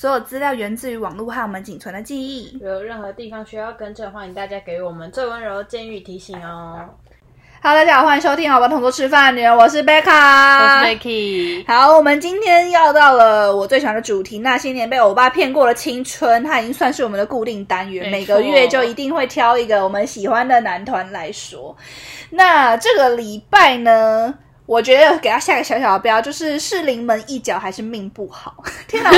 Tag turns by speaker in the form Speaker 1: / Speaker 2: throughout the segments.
Speaker 1: 所有资料源自于网络和我们仅存的记忆。
Speaker 2: 如有任何地方需要更正，欢迎大家给我们最温柔的建议提醒哦。
Speaker 1: Hello，大家好，欢迎收听《好吧同桌吃饭的女人》，我是贝卡我，
Speaker 2: 是 Vicky，
Speaker 1: 好，我们今天要到了我最喜欢的主题——那些年被欧巴骗过的青春，它已经算是我们的固定单元，每个月就一定会挑一个我们喜欢的男团来说。那这个礼拜呢？我觉得给他下个小小的标，就是是临门一脚还是命不好？天哪，我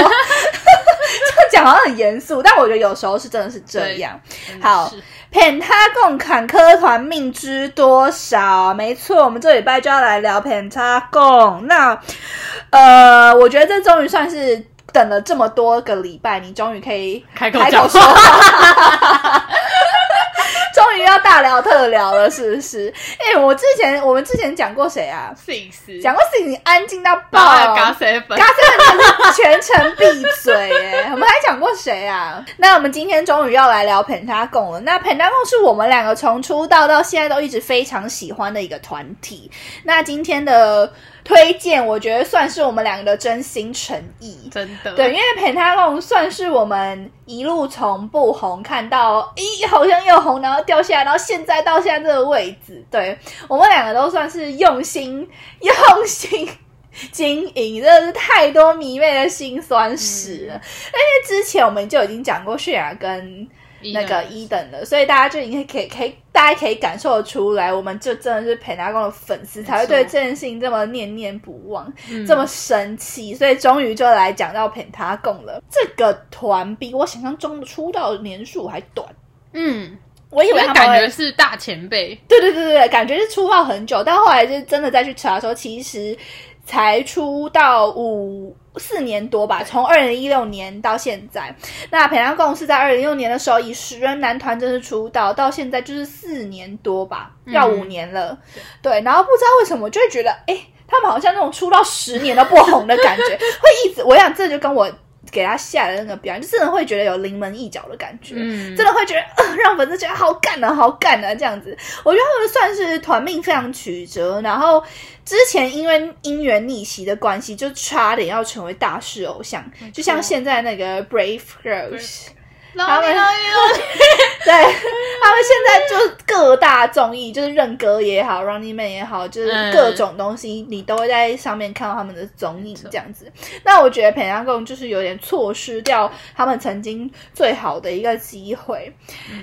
Speaker 1: 这样讲好像很严肃，但我觉得有时候是真的是这样。好
Speaker 2: 是
Speaker 1: 偏他共坎坷团命知多少？没错，我们这礼拜就要来聊潘他共。那呃，我觉得这终于算是等了这么多个礼拜，你终于可以
Speaker 2: 开口讲
Speaker 1: 开口说话。终于要大聊特聊了，是不是？哎、我之前我们之前讲过谁啊
Speaker 2: ？Six，
Speaker 1: 讲过事情安静到爆，
Speaker 2: 包含 Got Seven，
Speaker 1: 嘎真的是全程闭嘴耶！我们还讲过谁啊？那我们今天终于要来聊 Pentagon 了。那 Pentagon 是我们两个从出道到现在都一直非常喜欢的一个团体。那今天的推荐，我觉得算是我们两个的真心诚意。
Speaker 2: 真的
Speaker 1: 对，因为 Pentagon 算是我们一路从不红看到，咦，好像又红，然后掉下来，然后现在到现在这个位置，对我们两个都算是用心用心经营，真的是太多迷妹的辛酸史了。因为之前我们就已经讲过泫雅跟那个伊等了，所以大家就已经可以可以大家可以感受得出来，我们就真的是培达公的粉丝，才会对这件事情这么念念不忘，
Speaker 2: 嗯。
Speaker 1: 这么生气，所以终于就来讲到培达贡了。这个团比我想象中的出道年数还短，
Speaker 2: 嗯，
Speaker 1: 我以
Speaker 2: 为感觉是大前辈，
Speaker 1: 对对对对对，感觉是出道很久，但后来就是真的再去查的时候，其实才出道五四年多吧，从二零一六年到现在。那培良共是在二零一六年的时候以十人男团正式出道，到现在就是四年多吧，要五年了。对，然后不知道为什么就会觉得，哎，他们好像那种出道十年都不红的感觉，会一直，我想这就跟我。给他下的那个表演，就真的会觉得有临门一脚的感觉。
Speaker 2: 嗯，
Speaker 1: 真的会觉得、呃、让粉丝觉得好干啊，好干啊这样子。我觉得他们算是团命非常曲折，然后之前因为姻缘逆袭的关系，就差点要成为大势偶像，就像现在那个 Brave Girls。
Speaker 2: 他们
Speaker 1: 对他们现在就是各大综艺，就是认歌也好，Running Man 也好，就是
Speaker 2: 嗯
Speaker 1: 各种东西，你都会在上面看到他们的综艺这样子。那我觉得培养共就是有点错失掉他们曾经最好的一个机会。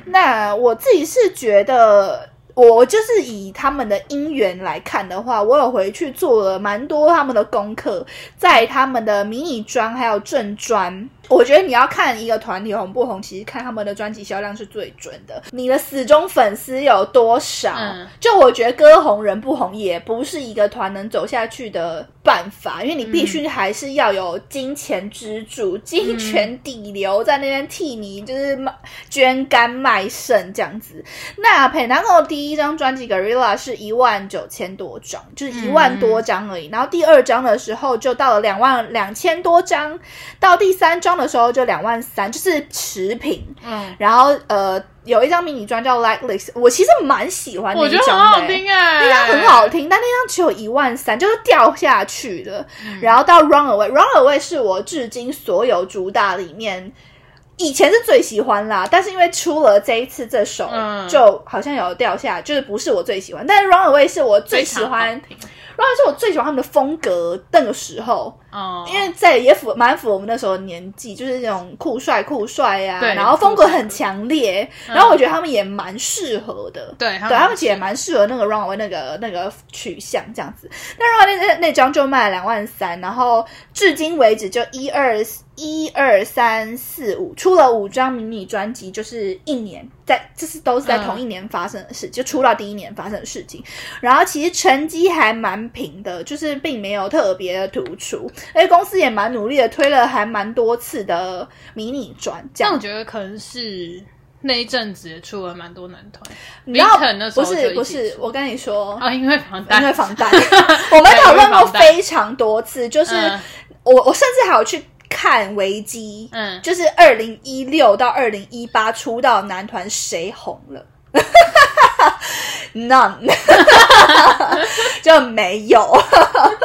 Speaker 1: 那我自己是觉得。我就是以他们的姻缘来看的话，我有回去做了蛮多他们的功课，在他们的迷你专还有正专，我觉得你要看一个团体红不红，其实看他们的专辑销量是最准的。你的死忠粉丝有多少？
Speaker 2: 嗯
Speaker 1: 就我觉得歌红人不红也不是一个团能走下去的办法，因为你必须还是要有金钱支柱、金钱底流在那边替你就是卖捐肝卖肾这样子。那 p e n a g o 第一张专辑《Gorilla》是一万九千多张，就是一万多张而已。然后第二张的时候就到了两万两千多张，到第三张的时候就两万三，就是持平。
Speaker 2: 嗯，
Speaker 1: 然后呃，有一张迷你专叫《Likeless》，我其实蛮喜欢那
Speaker 2: 我觉得很好听哎，
Speaker 1: 那张很好听，但那张只有一万三，就是掉下去了。
Speaker 2: 嗯
Speaker 1: 然后到《Run Away》，《Run Away》是我至今所有主打里面。以前是最喜欢啦，但是因为出了这一次这首，
Speaker 2: 嗯
Speaker 1: 就好像有掉下，就是不是我最喜欢。但是《Run Away》是我最喜欢，《Run Away》是我最喜欢他们的风格。那个时候，
Speaker 2: 哦，
Speaker 1: 因为在也符蛮符合我们那时候的年纪，就是那种酷帅酷帅呀、
Speaker 2: 对
Speaker 1: 然后风格很强烈，
Speaker 2: 嗯
Speaker 1: 然后我觉得他们也蛮适合的。
Speaker 2: 对
Speaker 1: 对他们其实也蛮适合那个 Runaway 那个那个取向这样子。那 Runaway 那那张就卖了两万三，然后至今为止就一二一二三四五出了五张迷你专辑，就是一年在这是都是在同一年发生的事，就出了第一年发生的事情。然后其实成绩还蛮平的，就是并没有特别的突出，而且公司也蛮努力的推了还蛮多次的迷你专，这样。
Speaker 2: 但我觉得可能是那一阵子也出了蛮多男团，
Speaker 1: 你知道
Speaker 2: Beaton 那时候
Speaker 1: 不是不是，我跟你说，
Speaker 2: 啊，因为防弹，
Speaker 1: 因为防弹，我们讨论过非常多次，就是
Speaker 2: 嗯。
Speaker 1: 我我甚至还有去看维基，
Speaker 2: 嗯，
Speaker 1: 就是二零一六到二零一八出道男团谁红了？None，就没有，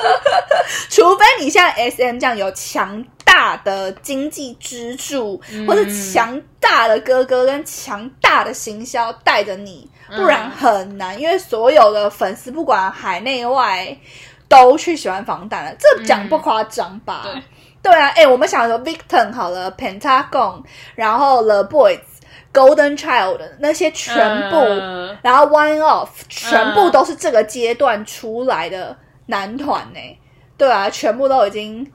Speaker 1: 除非你像 S M 这样有强大大的经济支柱，或者强大的哥哥跟强大的行销带着你，不然很难。因为所有的粉丝，不管海内外，都去喜欢防弹了，这讲不夸张吧？
Speaker 3: 对
Speaker 1: 对啊，哎，我们想说 Victor 好了，Pentagon，然后 The Boys。Golden Child 那些全部，
Speaker 3: 嗯
Speaker 1: 然后 One Off 全部都是这个阶段出来的男团呢、对啊，全部都已经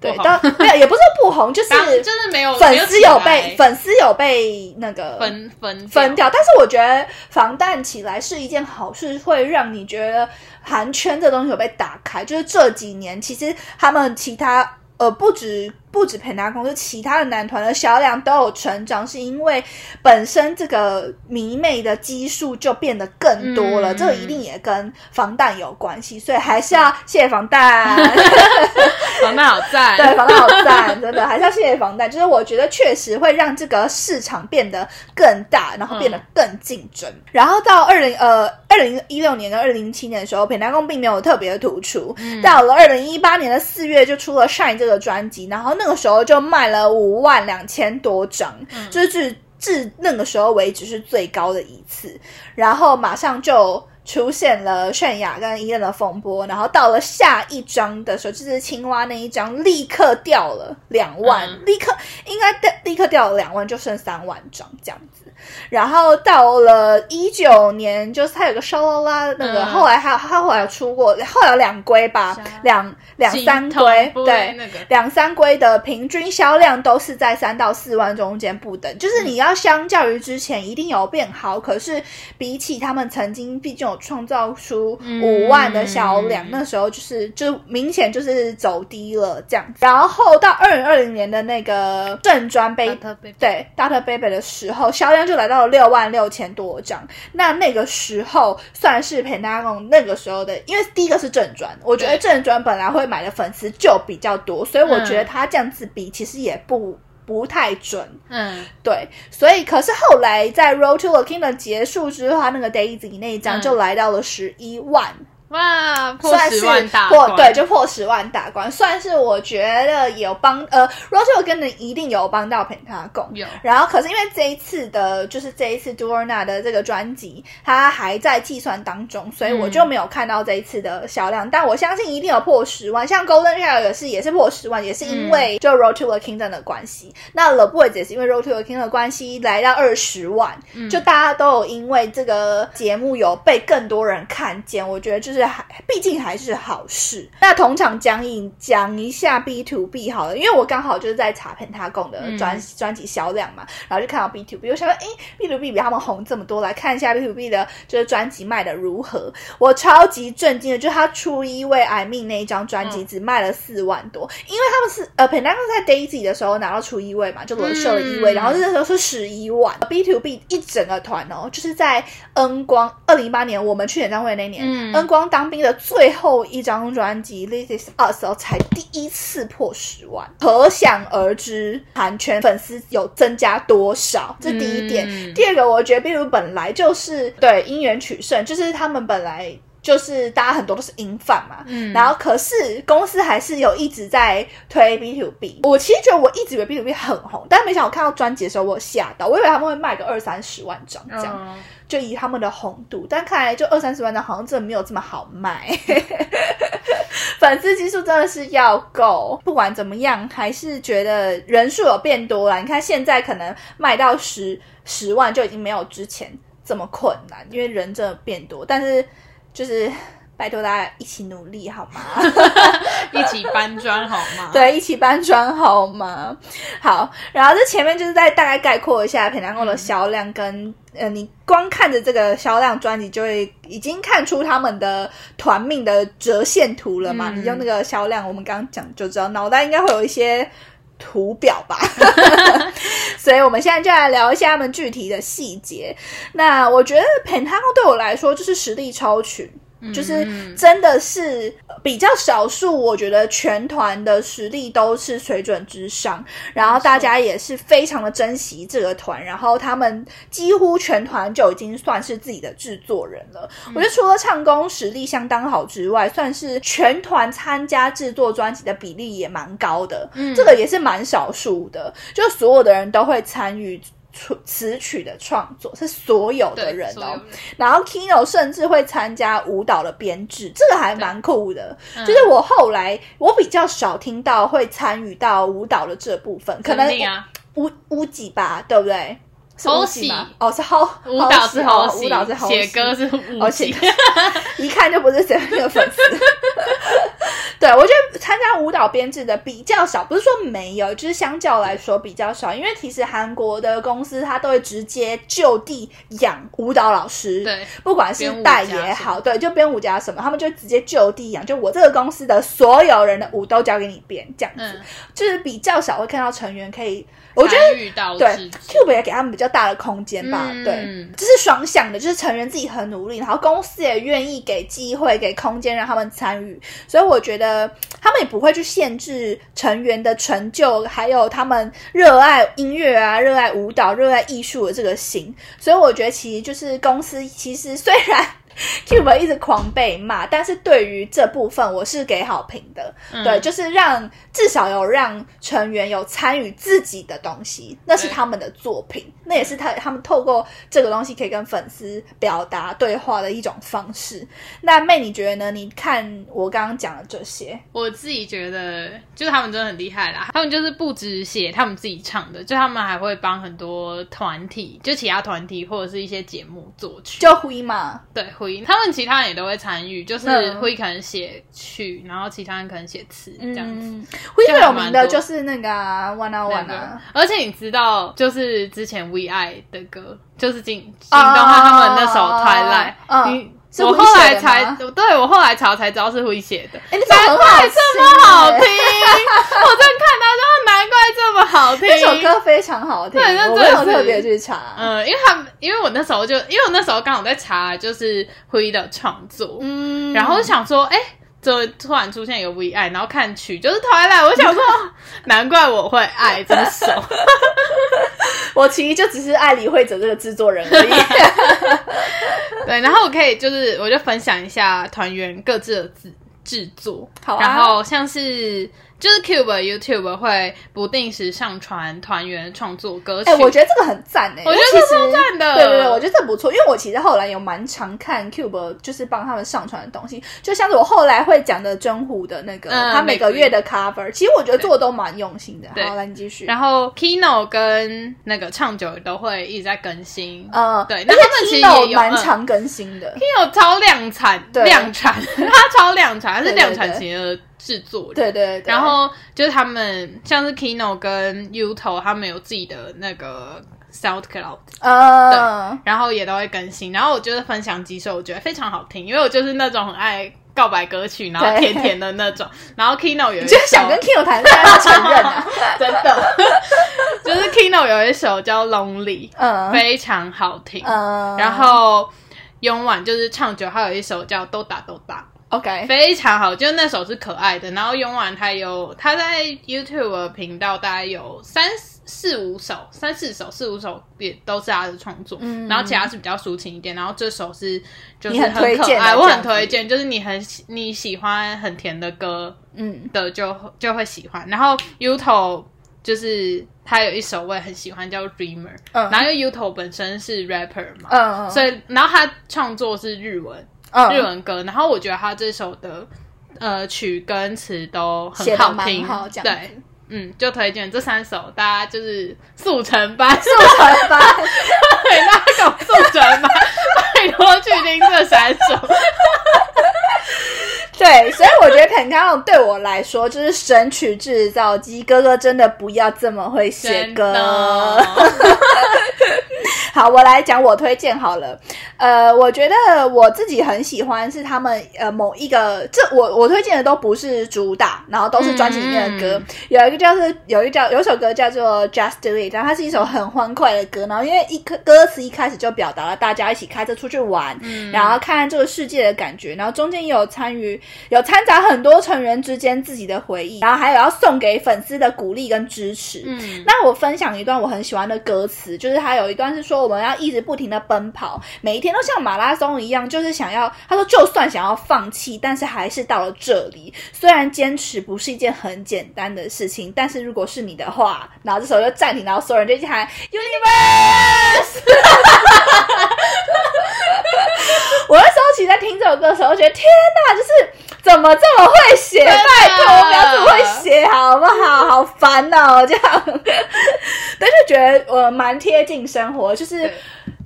Speaker 1: 对，但没有 也不是不红，就是
Speaker 3: 当就是没有
Speaker 1: 粉丝有被粉丝有被那个
Speaker 3: 分分
Speaker 1: 分掉，但是我觉得防弹起来是一件好事，会让你觉得韩圈这东西有被打开。就是这几年，其实他们其他呃不止不止培纳公就，其他的男团的销量都有成长，是因为本身这个迷妹的基数就变得更多了，
Speaker 3: 嗯
Speaker 1: 这个一定也跟防弹有关系，所以还是要谢谢防弹。
Speaker 3: 防弹好赞，
Speaker 1: 对，防弹好赞，真的还是要谢谢防弹。就是我觉得确实会让这个市场变得更大，然后变得更竞争。然后到二零呃二零一六年跟二零一七年的时候，平台公并没有特别的突出。到了二零一八年的四月就出了《Shine》这个专辑，然后那个时候就卖了五万两千多张，就是至至那个时候为止是最高的一次。然后马上就出现了泫雅跟伊恩的风波，然后到了下一张的时候，就是青蛙那一张，立刻掉了两万，
Speaker 3: 嗯
Speaker 1: 立刻应该掉立刻掉了两万，就剩三万张这样子。然后到了一九年，就是他有个烧啦啦那个，
Speaker 3: 嗯。
Speaker 1: 后来还有他后来有出过，后来有两龟吧，两两三
Speaker 3: 头
Speaker 1: 龟，对，
Speaker 3: 那个。
Speaker 1: 两三龟的平均销量都是在三到四万中间不等，就是你要相较于之前一定有变好，可是比起他们曾经毕竟有创造出五万的销量，
Speaker 3: 嗯
Speaker 1: 那时候就是就明显就是走低了这样子。然后到二零二零年的那个正装杯
Speaker 3: Data Baby
Speaker 1: 对 Data Baby 的时候，销量就来到了六万六千多张。那那个时候算是 Pentagon 那个时候的，因为第一个是正专，我觉得正专本来会买的粉丝就比较多，所以我觉得他这样子比其实也不。不太准，
Speaker 3: 嗯，
Speaker 1: 对，所以可是后来在《Road to the Kingdom》结束之后，他那个 Daisy 那一张
Speaker 3: 嗯
Speaker 1: 就来到了十一万，
Speaker 3: 哇，破
Speaker 1: 算是
Speaker 3: 十万大关
Speaker 1: 破对，就破十万大关，算是我觉得有帮呃 Roger 跟你一定有帮到 Pentagon。
Speaker 3: 有
Speaker 1: 然后，可是因为这一次的，就是这一次 Dorna 的这个专辑，它还在计算当中，所以我就没有看到这一次的销量。但我相信一定有破十万，像 Golden Child 也是也是破十万，也是因为就 Road to the Kingdom 的关系。那 The Boys 也是因为 Road to the Kingdom 的关系来到二十万，就大家都有因为这个节目有被更多人看见，我觉得就是还毕竟还是好事。那同场讲一讲一下 B to B 好了，因为我刚好就是在查 Pentagon 的专、专辑销量嘛，然后就看到 B to B，我想说，哎 b to B 比他们红这么多，来看一下 B to B 的就是专辑卖的如何。我超级震惊的，就是他初一为 I mean 那一张专辑只卖了四万多，因为他们是呃 Pentagon 在 Daisy 的时候拿到初一位嘛，就轮秀了一位，
Speaker 3: 嗯
Speaker 1: 然后那时候是十一万。B to B 一整个团哦，就是在 N 光二零一八年我们去演唱会那年、
Speaker 3: 嗯
Speaker 1: n 光当兵的最后一张专辑《This Is Us》哦，才第一次破十万，可想而知韩圈粉丝有增加多少。这第一点。
Speaker 3: 嗯
Speaker 1: 第二个，我觉得 to B 本来就是对因缘取胜，就是他们本来。就是大家很多都是音饭嘛，
Speaker 3: 嗯
Speaker 1: 然后可是公司还是有一直在推 B to B。我其实觉得我一直以为 B to B 很红，但没想到我看到专辑的时候我有吓到，我以为他们会卖个二三十万张这样。
Speaker 3: 嗯
Speaker 1: 就以他们的红度，但看来就二三十万张好像真的没有这么好卖。粉丝基数真的是要够，不管怎么样，还是觉得人数有变多了。你看现在可能卖到十十万就已经没有之前这么困难，因为人真的变多。但是就是拜托大家一起努力好吗？
Speaker 3: 一起搬砖好吗？，
Speaker 1: 对，一起搬砖好吗？好，然后这前面就是在大概概括一下 Pentagon 的销量跟、呃，你光看着这个销量专辑就会已经看出他们的团命的折线图了嘛？
Speaker 3: 嗯
Speaker 1: 你用那个销量，我们刚刚讲就知道，脑袋应该会有一些。图表吧，所以我们现在就来聊一下他们具体的细节。那我觉得 Pentagon 对我来说就是实力超群，就是真的是比较少数。我觉得全团的实力都是水准之上，然后大家也是非常的珍惜这个团，然后他们几乎全团就已经算是自己的制作人了。我觉得除了唱功实力相当好之外，算是全团参加制作专辑的比例也蛮高的。嗯，这个也是蛮少数的，就所有的人都会参与。词曲的创作是所有的人哦，然后 Kino 甚至会参加舞蹈的编制，这个还蛮酷的。就是我后来我比较少听到会参与到舞蹈的这部分，可能乌乌几吧，对不对？
Speaker 3: 好喜
Speaker 1: 吗？哦，是好
Speaker 3: 舞蹈是好
Speaker 1: 舞蹈是好
Speaker 3: 写歌是
Speaker 1: 好喜，一看就不是谁的粉丝。对，我觉得参加舞蹈编制的比较少，不是说没有，就是相较来说比较少。因为其实韩国的公司，它都会直接就地养舞蹈老师，
Speaker 3: 对，
Speaker 1: 不管是带也好，对，就编舞家什么，他们就直接就地养。就我这个公司的所有人的舞都交给你编，这样子，就是比较少会看到成员可以。我觉得对，Cube 也给他们比较大的空间吧。对，这是双向的，就是成员自己很努力，然后公司也愿意给机会、给空间让他们参与，所以我觉得他们也不会去限制成员的成就，还有他们热爱音乐啊、热爱舞蹈、热爱艺术的这个心。所以我觉得其实就是公司其实虽然。Cube 一直狂被骂，但是对于这部分我是给好评的。对，就是让至少有让成员有参与自己的东西，那是他们的作品，那也是他他们透过这个东西可以跟粉丝表达对话的一种方式。那妹，你觉得呢？你看我刚刚讲的这些，
Speaker 3: 我自己觉得就是他们真的很厉害啦。他们就是不止写他们自己唱的，就他们还会帮很多团体，就其他团体或者是一些节目作曲，
Speaker 1: 就灰嘛，
Speaker 3: 对灰。他们其他人也都会参与，就是会可能写曲，然后其他人可能写词这样子。
Speaker 1: 会最有名的就是那个 One on One 啊，
Speaker 3: 而且你知道，就是之前 We I 的歌，就是金金东汉他们那首 Twilight。我后来才对我后来查才知道是会写的，
Speaker 1: 难
Speaker 3: 怪这么好听！我在看到之后，难怪这么好听。
Speaker 1: 这首歌非常好听，对，我没有特别去查。
Speaker 3: 嗯，因为他因为我那时候就因为我那时候刚好在查，就是灰的创作，嗯，然后想说，哎。就突然出现一个 V I，然后看曲就是团来，我想说，难怪我会爱这首。
Speaker 1: 我其实就只是爱李慧哲这个制作人而已。
Speaker 3: 对，然后我可以就是，我就分享一下团员各自的制制作。
Speaker 1: 好，
Speaker 3: 然后像是。就是 Cube YouTube 会不定时上传团员创作歌曲。
Speaker 1: 哎，我觉得这个很赞哎，
Speaker 3: 我觉得超赞的。
Speaker 1: 对对对，我觉得这不错，因为我其实后来有蛮常看 Cube，就是帮他们上传的东西，就像是我后来会讲的真虎的那个，他每个月的 cover，其实我觉得做的都蛮用心的。好，来你继续。
Speaker 3: 然后 Kino 跟那个唱酒都会一直在更新。
Speaker 1: 嗯，
Speaker 3: 对，那他们其实也有
Speaker 1: 蛮常更新的。
Speaker 3: Kino 超量产，量产，他超量产，他是量产型的。制作
Speaker 1: 对对，
Speaker 3: 然后就是他们像是 Kino 跟 Uto，他们有自己的那个 SoundCloud，
Speaker 1: 呃，
Speaker 3: 然后也都会更新。然后我就是分享几首，我觉得非常好听，因为我就是那种很爱告白歌曲，然后甜甜的那种。然后 Kino 有一首
Speaker 1: 想跟 Kino 谈恋爱，承认啊，
Speaker 3: 真的，就是 Kino 有一首叫 Lonely，嗯，非常好听。嗯，然后慵婉就是唱酒，还有一首叫都打都打。
Speaker 1: OK，
Speaker 3: 非常好，就那首是可爱的。然后永婉他有他在 YouTube 频道大概有三四五首，三四首四五首也都是他的创作。嗯，然后其他是比较抒情一点。然后这首是就是很可爱，我很推荐，就是你很你喜欢很甜的歌，嗯的就就会喜欢。然后 YouTube 就是他有一首我也很喜欢，叫 Dreamer。嗯，然后 YouTube 本身是 rapper 嘛，嗯嗯，所以然后他创作是日文。日文歌，然后我觉得他这首的呃曲跟词都很好听，对，嗯，就推荐这三首，大家就是速成班，
Speaker 1: 速成班，
Speaker 3: 对，大家搞速成班，拜托去听这三首。
Speaker 1: 对，所以我觉得《肯康龙》对我来说就是神曲制造机，哥哥真的不要这么会写歌。好，我来讲我推荐好了。呃，我觉得我自己很喜欢是他们呃某一个，这我我推荐的都不是主打，然后都是专辑里面的歌。有一个叫是有一个叫有一首歌叫做 Just Do It，然后它是一首很欢快的歌。然后因为一歌歌词一开始就表达了大家一起开车出去玩，然后看看这个世界的感觉。然后中间也有参与有掺杂很多成员之间自己的回忆，然后还有要送给粉丝的鼓励跟支持。嗯，那我分享一段我很喜欢的歌词，就是他有一段是说我们要一直不停的奔跑，每一天都像马拉松一样，就是想要他说就算想要放弃，但是还是到了这里。虽然坚持不是一件很简单的事情，但是如果是你的话，然后这时候就暂停，然后所有人就一起喊 Universe。我那时候其实在听这首歌的时候，觉得天哪，就是怎么这么会写？拜托，不要这么会写好不好？好烦哦，这样。但是觉得我蛮贴近生活，就是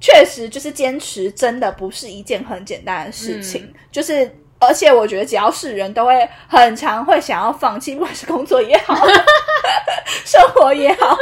Speaker 1: 确实就是坚持，真的不是一件很简单的事情，就是。而且我觉得，只要是人都会很常会想要放弃，不管是工作也好，生活也好，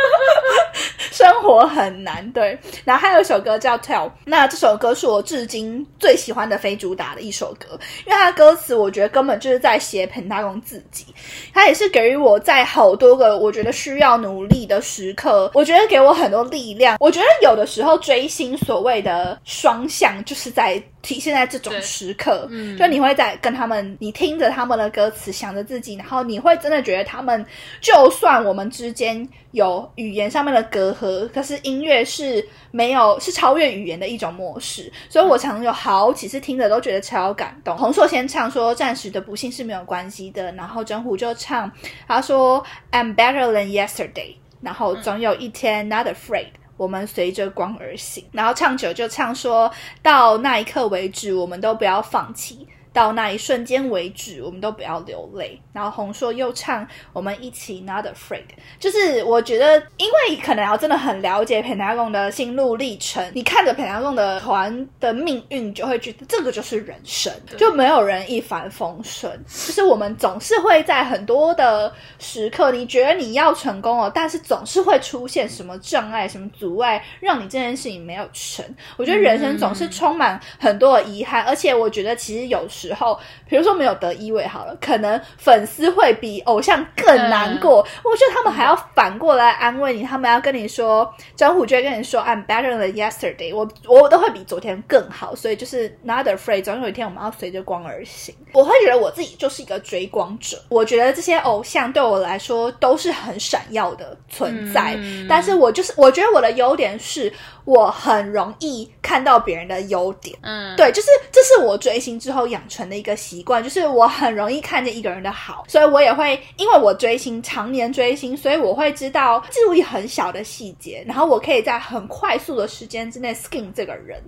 Speaker 1: 生活很难。对，然后还有一首歌叫《Tell》，那这首歌是我至今最喜欢的非主打的一首歌，因为它的歌词我觉得根本就是在写彭大公自己，他也是给予我在好多个我觉得需要努力的时刻，我觉得给我很多力量。我觉得有的时候追星所谓的双向，就是在。体现在这种时刻，嗯就你会在跟他们，你听着他们的歌词，想着自己，然后你会真的觉得他们，就算我们之间有语言上面的隔阂，可是音乐是没有，是超越语言的一种模式。所以我常常有好几次听着都觉得超感动。洪硕先唱说暂时的不幸是没有关系的，然后真虎就唱他说 I'm better than yesterday，然后总有一天 not afraid。我们随着光而行，然后唱久就唱，说到那一刻为止，我们都不要放弃。到那一瞬间为止，我们都不要流泪。然后红硕又唱，我们一起 Not Afraid。就是我觉得，因为可能要真的很了解 Pentagon 的心路历程，你看着 Pentagon 的团的命运，就会觉得这个就是人生，就没有人一帆风顺。就是我们总是会在很多的时刻，你觉得你要成功了，但是总是会出现什么障碍、什么阻碍，让你这件事情没有成。我觉得人生总是充满很多的遗憾，而且我觉得其实有。时候，比如说没有得一位好了，可能粉丝会比偶像更难过。我觉得他们还要反过来安慰你，他们要跟你说，张虎就会跟你说，I'm better than yesterday，我我都会比昨天更好。所以就是 not afraid，总有一天我们要随着光而行。我会觉得我自己就是一个追光者，我觉得这些偶像对我来说都是很闪耀的存在。但是我就是我觉得我的优点是。我很容易看到别人的优点，嗯，对，就是这是我追星之后养成的一个习惯，就是我很容易看见一个人的好，所以我也会因为我追星常年追星，所以我会知道注意很小的细节，然后我可以在很快速的时间之内 skin 这个人，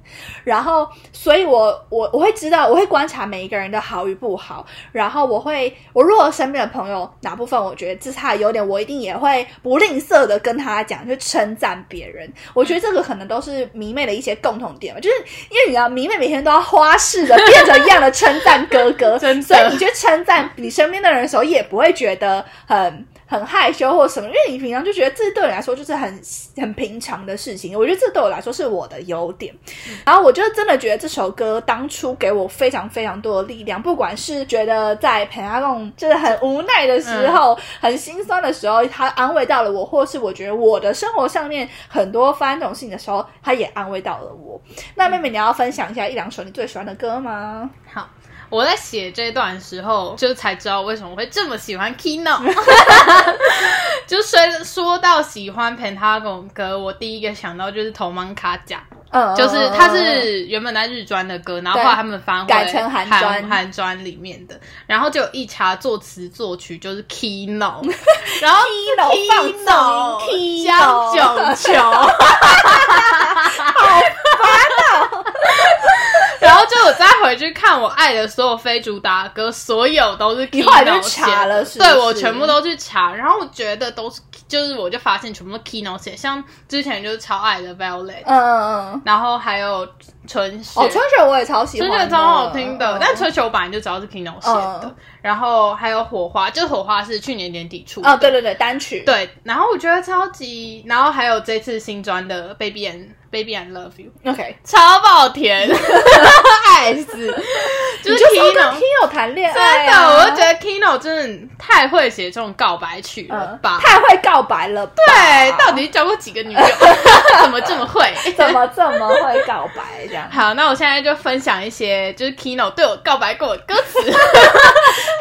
Speaker 1: 然后，所以我我我会知道，我会观察每一个人的好与不好，然后我会，我如果身边的朋友哪部分我觉得这是他的优点，我一定也会不吝啬的跟他讲，去称赞别人，我觉得这个可能。都是迷妹的一些共同点嘛，就是因为你知道，迷妹每天都要花式的变着样的称赞哥哥，所以你去称赞你身边的人的时候，也不会觉得很。很害羞或什么，因为你平常就觉得这对你来说就是很很平常的事情。我觉得这对我来说是我的优点。然后我就真的觉得这首歌当初给我非常非常多的力量，不管是觉得在陪他弄就是很无奈的时候、很心酸的时候，他安慰到了我；或是我觉得我的生活上面很多发生这种事情的时候，他也安慰到了我。那妹妹，你要分享一下一两首你最喜欢的歌吗？
Speaker 3: 好。我在写这段时候，就才知道为什么会这么喜欢 Kino。就说说到喜欢 Pentagon 歌，我第一个想到就是《头芒卡甲》，嗯，就是它是原本在日专的歌，然后后来他们翻
Speaker 1: 改成韩专。
Speaker 3: 韩专里面的，然后就一查作词作曲就是 Kino，然后
Speaker 1: Kino
Speaker 3: 江九球，好
Speaker 1: 烦恼。
Speaker 3: 然后就我再回去看我爱的所有非主打歌，所有都是 Kino 写
Speaker 1: 的，
Speaker 3: 对我全部都去查，然后我觉得都是，就是我就发现全部都 Kino 写，像之前就是超爱的 Violet，嗯嗯嗯，然后还有春雪，
Speaker 1: 哦春雪我也超喜欢，
Speaker 3: 春雪超好听的，但春雪我本来就知道是 Kino 写的，然后还有火花，就火花是去年年底出，哦
Speaker 1: 对对对单曲，
Speaker 3: 对，然后我觉得超级，然后还有这次新专的 Baby and Baby and Love
Speaker 1: You，OK，
Speaker 3: 超爆甜，爱死，就是 Kino。
Speaker 1: Kino 谈恋爱真、
Speaker 3: 的，
Speaker 1: 啊，
Speaker 3: 我就觉得 Kino 真的太会写这种告白曲了
Speaker 1: 嗯
Speaker 3: 吧？
Speaker 1: 太会告白了吧，
Speaker 3: 对，到底交过几个女友？怎么这么会？
Speaker 1: 怎么这么会告白这样？
Speaker 3: 好，那我现在就分享一些就是 Kino 对我告白过的歌词。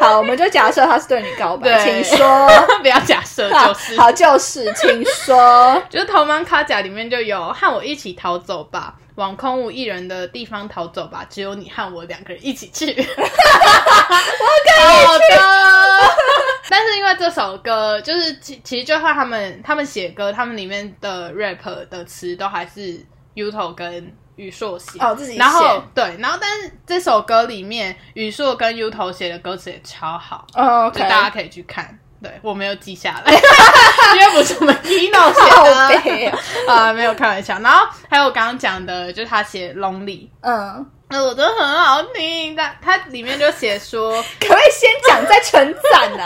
Speaker 1: 好，我们就假设他是对你告白，
Speaker 3: 对
Speaker 1: 请说。
Speaker 3: 不要假设，就是
Speaker 1: 好，就是，请说。
Speaker 3: 就是《头芒卡甲》里面就有和我一起逃走吧，往空无一人的地方逃走吧，只有你和我两个人一起去。我可以去。但是因为这首歌，就是其其实就算他们他们写歌，他们里面的 rap 的词都还是 Uto 跟宇硕写
Speaker 1: 哦自己写
Speaker 3: 然后对，然后但是这首歌里面宇硕跟 Uto 写的歌词也超好，
Speaker 1: 哦
Speaker 3: 就大家可以去看。对我没有记下来，因为不是我们 Kino 写的 啊、没有开玩笑。然后还有我刚刚讲的，就是他写 Lonely，
Speaker 1: 嗯，
Speaker 3: 那我都很好听。但他里面就写说，
Speaker 1: 可不可以先讲再称赞呢？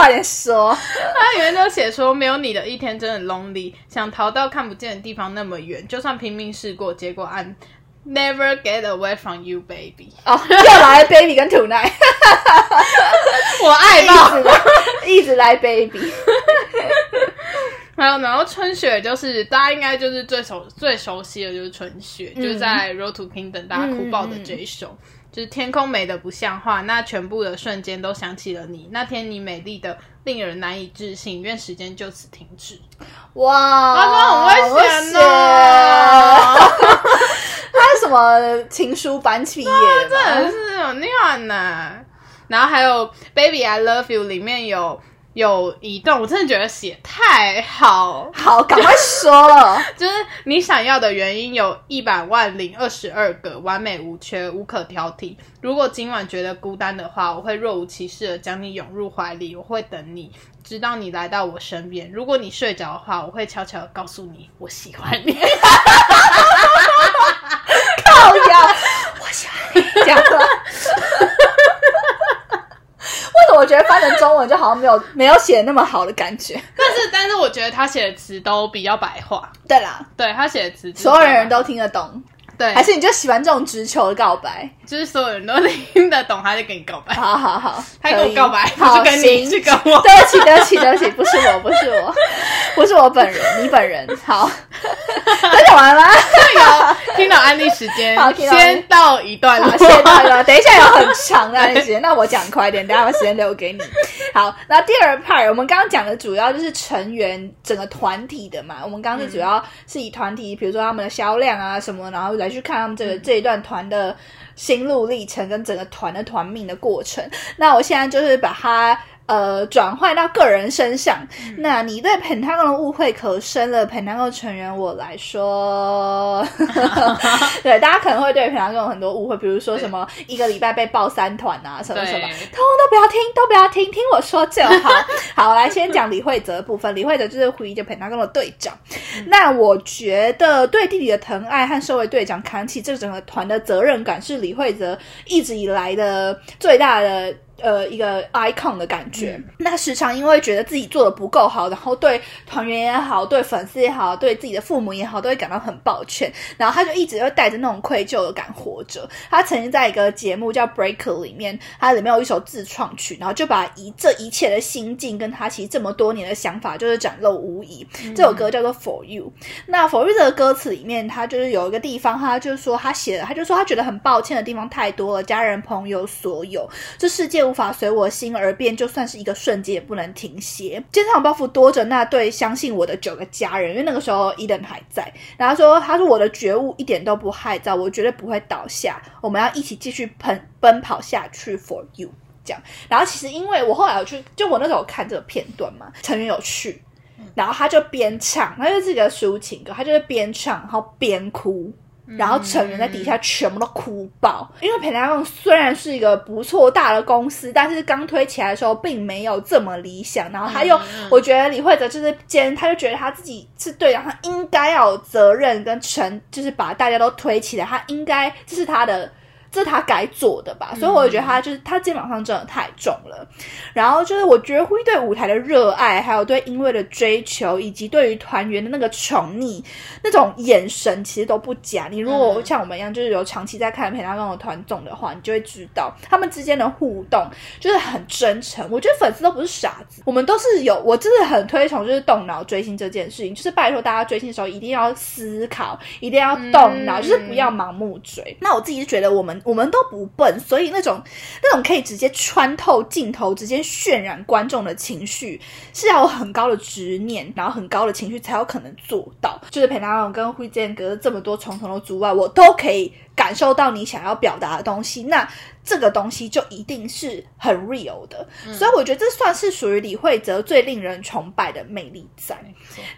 Speaker 1: 快点说。
Speaker 3: 他里面就写说，没有你的一天真的 lonely，想逃到看不见的地方那么远，就算拼命试过，结果 I'm never get away from you, baby。
Speaker 1: 哦，又来 baby 跟 tonight，
Speaker 3: 我爱
Speaker 1: 一
Speaker 3: 到。
Speaker 1: 直，一直来 baby。
Speaker 3: 还有，然后春雪就是大家应该就是最熟最熟悉的就是春雪，就是在 Road to Kingdom 大家哭爆的这一首。就是天空美的不像话，那全部的瞬间都想起了你。那天你美丽的令人难以置信，愿时间就此停止。
Speaker 1: 哇，
Speaker 3: 他说很会选呢，
Speaker 1: 他是什么情书班毕业的
Speaker 3: 真？的是有念呢。然后还有《Baby I Love You》里面有有移动，我真的觉得写太好，
Speaker 1: 好，赶快说了。
Speaker 3: 就是你想要的原因有一百万零二十二个，完美无缺，无可挑剔。如果今晚觉得孤单的话，我会若无其事的将你涌入怀里，我会等你，直到你来到我身边。如果你睡着的话，我会悄悄告诉你，我喜欢你。
Speaker 1: 靠呀，我喜欢你这样我觉得翻成中文就好像没有 没有写那么好的感觉？
Speaker 3: 但是，但是我觉得他写的词都比较白话，
Speaker 1: 对啦，
Speaker 3: 对他写的词，
Speaker 1: 所有人都听得懂，
Speaker 3: 对，
Speaker 1: 还是你就喜欢这种直球的告白？
Speaker 3: 就是所有人都听得懂，他就跟你告白。
Speaker 1: 好好好，
Speaker 3: 他跟我告白，不
Speaker 1: 好
Speaker 3: 是跟你，
Speaker 1: 行
Speaker 3: 是跟我。
Speaker 1: 对不起，对不起，对不起，不是我，不是我，不是我本人，你本人。好，那讲完了吗？
Speaker 3: 有听到安利时间
Speaker 1: 好，
Speaker 3: 先到一段
Speaker 1: 好，
Speaker 3: 落。
Speaker 1: 谢谢大家。等一下有很长的安利时间，那我讲快一点，等下把时间留给你。好，那第二 part 我们刚刚讲的主要就是成员整个团体的嘛。我们刚刚是主要是以团体，比如说他们的销量啊什么，然后来去看他们这个、这一段团的心路历程跟整个团的团命的过程。那我现在就是把它。呃，转换到个人身上，那你对 Pentagon 的误会可深了。Pentagon 成员我来说，对大家可能会对 Pentagon 有很多误会，比如说什么一个礼拜被爆三团啊，什么什么，通通都不要听，都不要听，听我说就好。好，来先讲李慧哲的部分。李慧哲就是胡一的 Pentagon 的队长。那我觉得对弟弟的疼爱和身为队长扛起这整个团的责任感，是李慧哲一直以来的最大的。呃，一个 icon 的感觉。那时常因为觉得自己做的不够好，然后对团员也好，对粉丝也好，对自己的父母也好，都会感到很抱歉。然后他就一直会带着那种愧疚的感活着。他曾经在一个节目叫《Breaker》里面，它里面有一首自创曲，然后就把一这一切的心境跟他其实这么多年的想法，就是展露无遗。这首歌叫做《For You》。那《For You》这个歌词里面，他就是有一个地方，他就是说他写的，他就说他觉得很抱歉的地方太多了，家人、朋友，所有这世界无法随我心而变，就算是一个瞬间也不能停歇。肩上包袱多着那对相信我的九个家人，因为那个时候伊登还在。然后说，他说我的觉悟一点都不害臊，我绝对不会倒下，我们要一起继续奔奔跑下去，For you。这样，然后其实因为我后来有去，就我那时候看这个片段嘛，成员有去，然后他就边唱，他就是一个抒情歌，他就是边唱然后边哭。然后成员在底下全部都哭爆，因为 Pentagon 虽然是一个不错大的公司，但是刚推起来的时候并没有这么理想。然后他又，我觉得李慧哲就是兼，他就觉得他自己是对的，他应该要有责任跟承，就是把大家都推起来，他应该这是他的这他该做的吧，所以我觉得他就是他肩膀上真的太重了。然后就是我觉得辉对舞台的热爱，还有对音乐的追求，以及对于团员的那个宠溺那种眼神，其实都不假。你如果像我们一样，就是有长期在看《陪他跟我团综的话，你就会知道他们之间的互动就是很真诚。我觉得粉丝都不是傻子，我们都是有，我真的很推崇就是动脑追星这件事情，就是拜托大家追星的时候一定要思考，一定要动脑，就是不要盲目追。那我自己是觉得我们。我们都不笨，所以那种那种可以直接穿透镜头、直接渲染观众的情绪，是要有很高的执念，然后很高的情绪才有可能做到。就是裴大龙跟灰间隔这么多重重的阻碍，我都可以。感受到你想要表达的东西，那这个东西就一定是很 real 的。所以我觉得这算是属于李慧哲最令人崇拜的魅力在。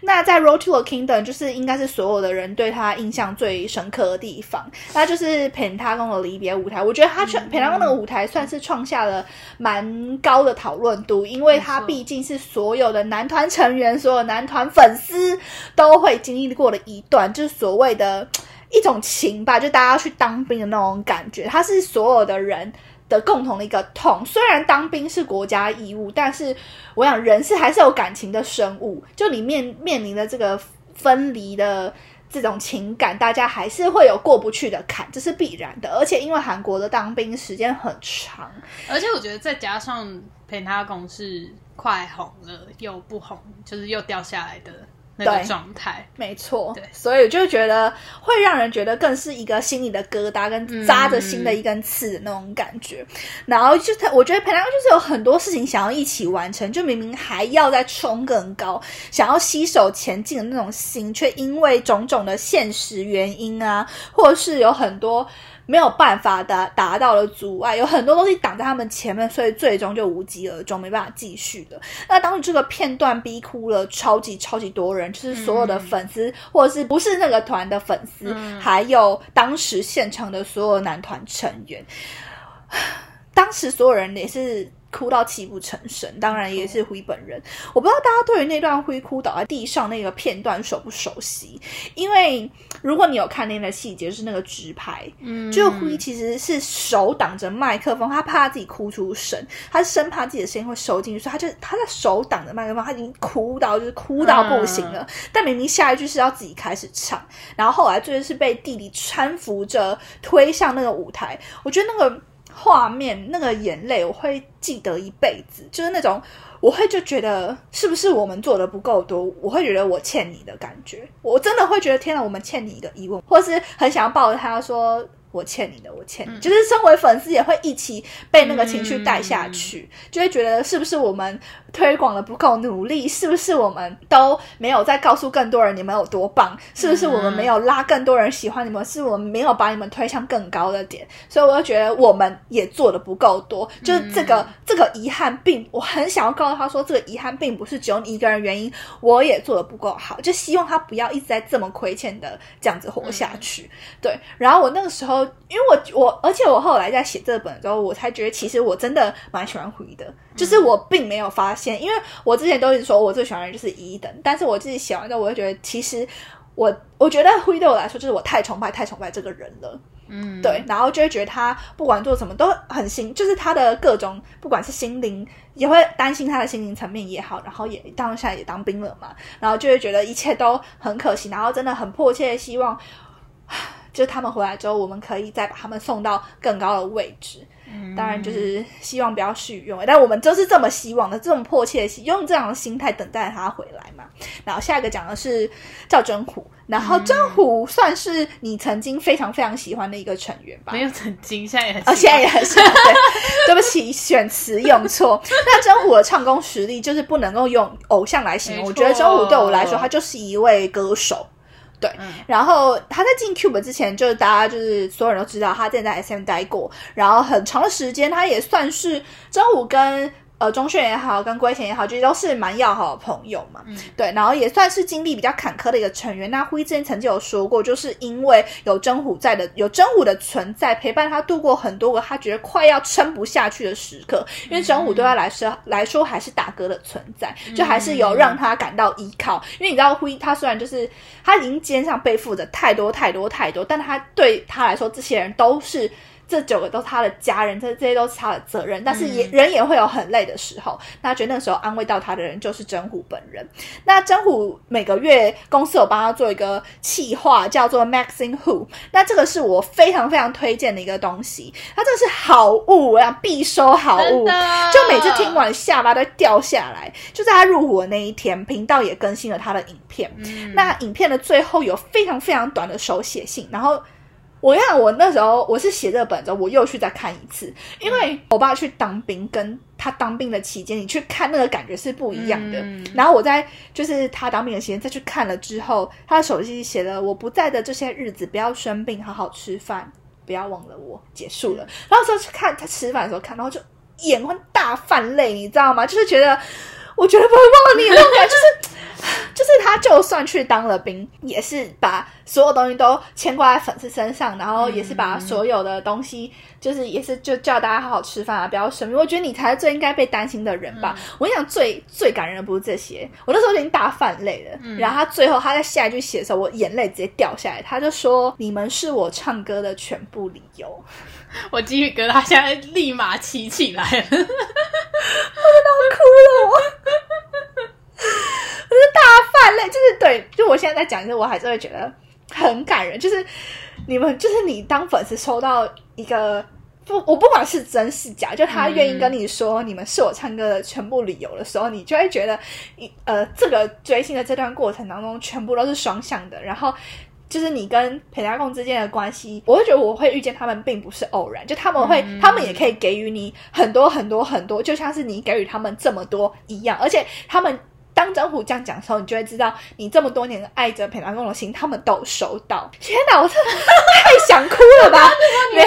Speaker 1: 那在《Road to the Kingdom》就是应该是所有的人对他印象最深刻的地方，那就是陪他跟我离别舞台。我觉得他陪他跟那个舞台算是创下了蛮高的讨论度，因为他毕竟是所有的男团成员、所有男团粉丝都会经历过的一段，就是所谓的。一种情吧，就大家去当兵的那种感觉，它是所有的人的共同的一个痛。虽然当兵是国家义务，但是我想人是还是有感情的生物，就里面面临的这个分离的这种情感，大家还是会有过不去的坎，这是必然的。而且因为韩国的当兵时间很长，
Speaker 3: 而且我觉得再加上陪他公是快红了又不红，就是又掉下来的。那个状态，
Speaker 1: 没错，对，所以就觉得会让人觉得更是一个心里的疙瘩，跟扎着心的一根刺的那种感觉。然后就他，我觉得裴良就是有很多事情想要一起完成，就明明还要再冲更高，想要携手前进的那种心，却因为种种的现实原因啊，或是有很多。没有办法达达到了阻碍，有很多东西挡在他们前面，所以最终就无疾而终，没办法继续的。那当时这个片段逼哭了超级超级多人，就是所有的粉丝，或者是不是那个团的粉丝，还有当时现场的所有男团成员，当时所有人也是。哭到泣不成声，当然也是灰本人。我不知道大家对于那段灰哭倒在地上那个片段熟不熟悉？因为如果你有看那个细节，就是那个直拍，嗯，就灰其实是手挡着麦克风，他怕他自己哭出声，他生怕自己的声音会收进去，所以他就他在手挡着麦克风，他已经哭到就是哭到不行了。但明明下一句是要自己开始唱，然后后来最后是被弟弟搀扶着推向那个舞台。我觉得那个。画面那个眼泪，我会记得一辈子。就是那种，我会就觉得是不是我们做的不够多，我会觉得我欠你的感觉。我真的会觉得，天哪，我们欠你一个疑问，或是很想要抱着他说。我欠你的，我欠你，就是身为粉丝也会一起被那个情绪带下去，就会觉得是不是我们推广的不够努力，是不是我们都没有在告诉更多人你们有多棒，是不是我们没有拉更多人喜欢你们，是我们没有把你们推向更高的点，所以我就觉得我们也做的不够多，就是这个这个遗憾，并我很想要告诉他说，这个遗憾并不是只有你一个人原因，我也做的不够好，就希望他不要一直在这么亏欠的这样子活下去。对，然后我那个时候。因为我我，而且我后来在写这本之后，我才觉得其实我真的蛮喜欢灰的，就是我并没有发现，因为我之前都一直说我最喜欢的就是一等，但是我自己写完之后，我就觉得其实我我觉得灰对我来说就是我太崇拜太崇拜这个人了，嗯，对，然后就会觉得他不管做什么都很心，就是他的各种不管是心灵也会担心他的心灵层面也好，然后也当下也当兵了嘛，然后就会觉得一切都很可惜，然后真的很迫切希望。就是他们回来之后，我们可以再把他们送到更高的位置。当然，就是希望不要事与愿违，但我们就是这么希望的，这么迫切的用这样的心态等待他回来嘛。然后下一个讲的是赵真虎，然后真虎算是你曾经非常非常喜欢的一个成员吧？
Speaker 3: 没有曾经，现在也很，
Speaker 1: 哦，现在也很喜欢。对 不起，选词用错。那真虎的唱功实力就是不能够用偶像来形容。我觉得真虎对我来说，他就是一位歌手。对，然后他在进 Cube 之前，就是大家就是所有人都知道他在在 SM 待过，然后很长的时间，他也算是真武跟。呃，钟铉也好，跟龟田也好，其实都是蛮要好的朋友嘛。对，然后也算是经历比较坎坷的一个成员。那辉之前曾经有说过，就是因为有真虎在的，有真虎的存在，陪伴他度过很多个他觉得快要撑不下去的时刻。因为真虎对他来说来说还是大哥的存在，就还是有让他感到依靠。因为你知道辉，他虽然就是他已经肩上背负着太多太多太多，但他对他来说，这些人都是。这九个都是他的家人，这这些都是他的责任，但是也、人也会有很累的时候。那觉得那时候安慰到他的人就是真虎本人。那真虎每个月公司有帮他做一个企划，叫做 Maxing Who。那这个是我非常非常推荐的一个东西，它这个是好物，我想必收好物。就每次听完下巴都掉下来。就在他入伙的那一天，频道也更新了他的影片。
Speaker 3: 嗯
Speaker 1: 那影片的最后有非常非常短的手写信，然后我看我那时候我是写这个本子，我又去再看一次，因为我爸去当兵，跟他当兵的期间，你去看那个感觉是不一样的。
Speaker 3: 嗯
Speaker 1: 然后我在就是他当兵的期间再去看了之后，他的手机写了我不在的这些日子，不要生病，好好吃饭，不要忘了我，结束了。然后说去看他吃饭的时候看，然后就眼眶大泛泪，你知道吗？就是觉得。我绝对不会忘了你那种感觉，就是 就是他就算去当了兵，也是把所有东西都牵挂在粉丝身上，然后也是把所有的东西，就是也是就叫大家好好吃饭啊，不要生病。我觉得你才是最应该被担心的人吧。我跟你讲，最最感人的不是这些，我那时候已经大泛泪了。然后他最后他在下一句写的时候，我眼泪直接掉下来，他就说：“你们是我唱歌的全部理由。”
Speaker 3: 我鸡皮疙瘩现在立马起起来了。
Speaker 1: 哭了我，我是大泛泪，就是对，就我现在在讲，就是我还是会觉得很感人，就是你们，就是你当粉丝收到一个不，我不管是真是假，就他愿意跟你说你们是我唱歌的全部理由的时候，你就会觉得，你呃，这个追星的这段过程当中，全部都是双向的，然后。就是你跟陪家共之间的关系，我会觉得我会遇见他们并不是偶然，就他们会，他们也可以给予你很多很多很多，就像是你给予他们这么多一样，而且他们。当真虎这样讲的时候，你就会知道，你这么多年爱着裴南贡的心，他们都收到。天哪，我真的太想哭了吧？没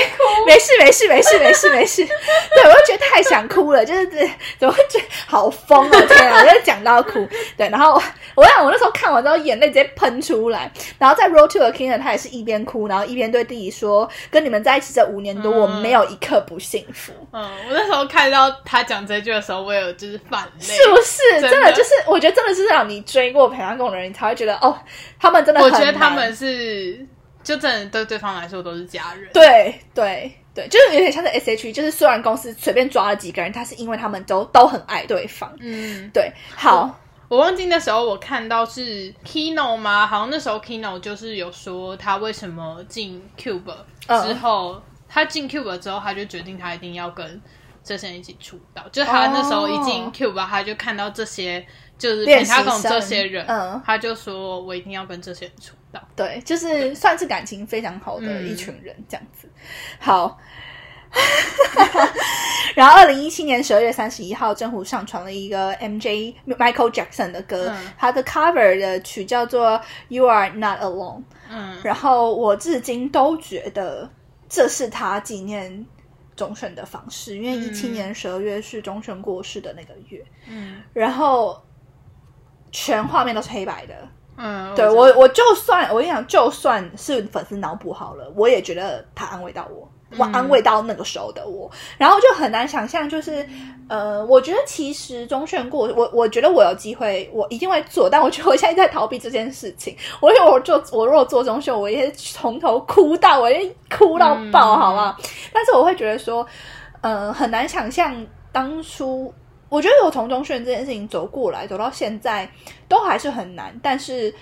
Speaker 1: 没事没事没事没事没事。对，我就觉得太想哭了，就是这怎么会觉得好疯啊！天啊，我就讲到哭。对，然后我我想我那时候看完之后，眼泪直接喷出来。然后在 Road to the Kingdom，他也是一边哭，然后一边对弟弟说：“跟你们在一起这五年多，我没有一刻不幸福。”
Speaker 3: 嗯，我那时候看到他讲这句的时候，我有就是泛泪，
Speaker 1: 是不是？
Speaker 3: 真的
Speaker 1: 真的就是，我觉得真的是让你追过陪他共的人，你才会觉得哦，他们真的很
Speaker 3: 我觉得他
Speaker 1: 难
Speaker 3: 们是就真的对对方来说都是家人。
Speaker 1: 对对对，就是有点像是 S H E，就是虽然公司随便抓了几个人，但是因为他们都都很爱对方。
Speaker 3: 嗯，
Speaker 1: 对，好，
Speaker 3: 我忘记那时候我看到是 Kino 吗？好像那时候 Kino 就是有说他为什么进 Cube
Speaker 1: 嗯
Speaker 3: 之后，他进 Cube 之后，他就决定他一定要跟这些人一起出道。就是他那时候一进
Speaker 1: 哦
Speaker 3: Cube，他就看到这些就是
Speaker 1: 练习
Speaker 3: 陪他跟
Speaker 1: 生
Speaker 3: 这些人，
Speaker 1: 嗯
Speaker 3: 他就说我一定要跟这些人出道。
Speaker 1: 对，就是算是感情非常好的
Speaker 3: 嗯
Speaker 1: 一群人，这样子。好。然后，二零一七年十二月三十一号，政府上传了一个 MJ Michael Jackson 的歌，
Speaker 3: 嗯
Speaker 1: 他的 cover 的曲叫做《You Are Not Alone》。
Speaker 3: 嗯，
Speaker 1: 然后我至今都觉得这是他纪念钟铉的方式，因为一七年十二月是钟铉过世的那个月，
Speaker 3: 嗯
Speaker 1: 然后全画面都是黑白的。
Speaker 3: 嗯，
Speaker 1: 对我，我就算我跟你讲，就算是粉丝脑补好了，我也觉得他安慰到我。我安慰到那个时候的我，然后就很难想象，就是，呃，我觉得其实中铉过，我我觉得我有机会，我一定会做，但我觉得我现在在逃避这件事情。我因为我做，我如果做中铉，我也从头哭到，我也哭到爆，
Speaker 3: 嗯
Speaker 1: 好不好？但是我会觉得说，呃，很难想象当初，我觉得我从钟铉这件事情走过来，走到现在，都还是很难。但是，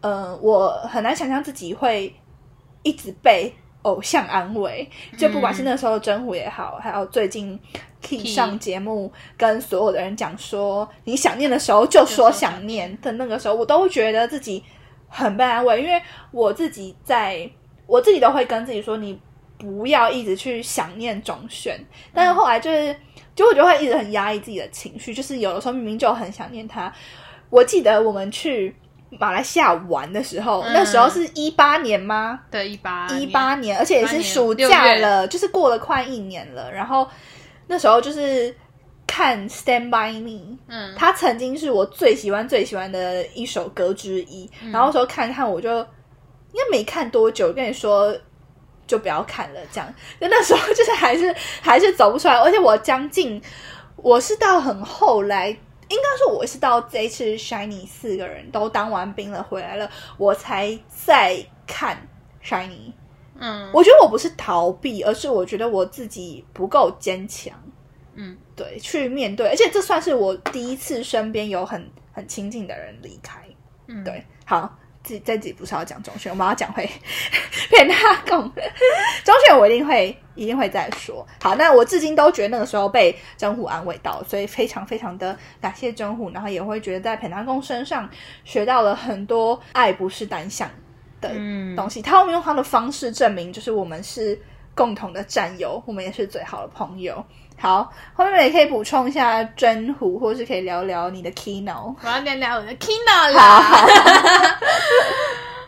Speaker 1: 呃，我很难想象自己会一直被偶像安慰，就不管是那时候的真虎也好，还有最近 Key
Speaker 3: Key
Speaker 1: 上节目跟所有的人讲说，你想念的时候就说想念的那个时候，我都觉得自己很被安慰，因为我自己在我自己都会跟自己说，你不要一直去想念中选，但是后来就是，就我就会一直很压抑自己的情绪，就是有的时候明明就很想念他。我记得我们去马来西亚玩的时候，
Speaker 3: 嗯
Speaker 1: 那时候是一八年吗？
Speaker 3: 对一八
Speaker 1: 一八年，而且也是暑假了，就是过了快一年了。然后那时候就是看《Stand by Me》，
Speaker 3: 嗯，
Speaker 1: 他曾经是我最喜欢最喜欢的一首歌之一。
Speaker 3: 嗯
Speaker 1: 然后那时候看看，我就应该没看多久，跟你说就不要看了，这样。就那时候就是还是 还是走不出来，而且我将近我是到很后来，应该说我是到这一次 Shiny 四个人都当完兵了回来了，我才再看 Shiny。
Speaker 3: 嗯
Speaker 1: 我觉得我不是逃避，而是我觉得我自己不够坚强。
Speaker 3: 嗯，
Speaker 1: 对，去面对，而且这算是我第一次身边有很很亲近的人离开。
Speaker 3: 嗯，
Speaker 1: 对，好，这这集不是要讲中选，我们要讲回 骗他共 中选，我一定会一定会再说。好，那我至今都觉得那个时候被真虎安慰到，所以非常非常的感谢真虎，然后也会觉得在陪他共身上学到了很多爱不是单向的
Speaker 3: 嗯
Speaker 1: 东西，他会用他的方式证明，就是我们是共同的战友，我们也是最好的朋友。好，后面也可以补充一下真虎，或是可以聊聊你的 keynote。
Speaker 3: 我要聊聊我的 Kino
Speaker 1: 好
Speaker 3: 啦。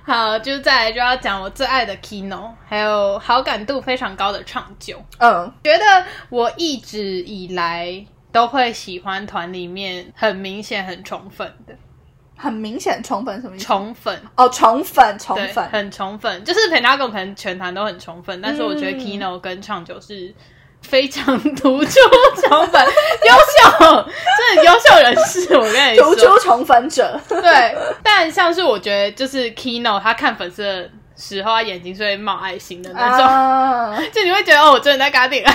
Speaker 1: 好，
Speaker 3: 好，就再来就要讲我最爱的 Kino，还有好感度非常高的唱九。
Speaker 1: 嗯
Speaker 3: 觉得我一直以来都会喜欢团里面很明显很宠粉的
Speaker 1: 很明显宠粉什么意思？
Speaker 3: 宠粉。
Speaker 1: 哦，宠粉，宠，粉，
Speaker 3: 很宠粉，就是 Pentagon 可能全团都很宠粉，但是我觉得
Speaker 1: 嗯
Speaker 3: Kino 跟唱九是非常突出宠粉，优秀，真的优秀人士。我跟你
Speaker 1: 突
Speaker 3: 说，
Speaker 1: 出宠粉者。
Speaker 3: 对，但像是我觉得就是 Kino 他看粉丝的时候，他眼睛是会冒爱心的那种。
Speaker 1: 啊，
Speaker 3: 就你会觉得哦，我真的在跟他恋爱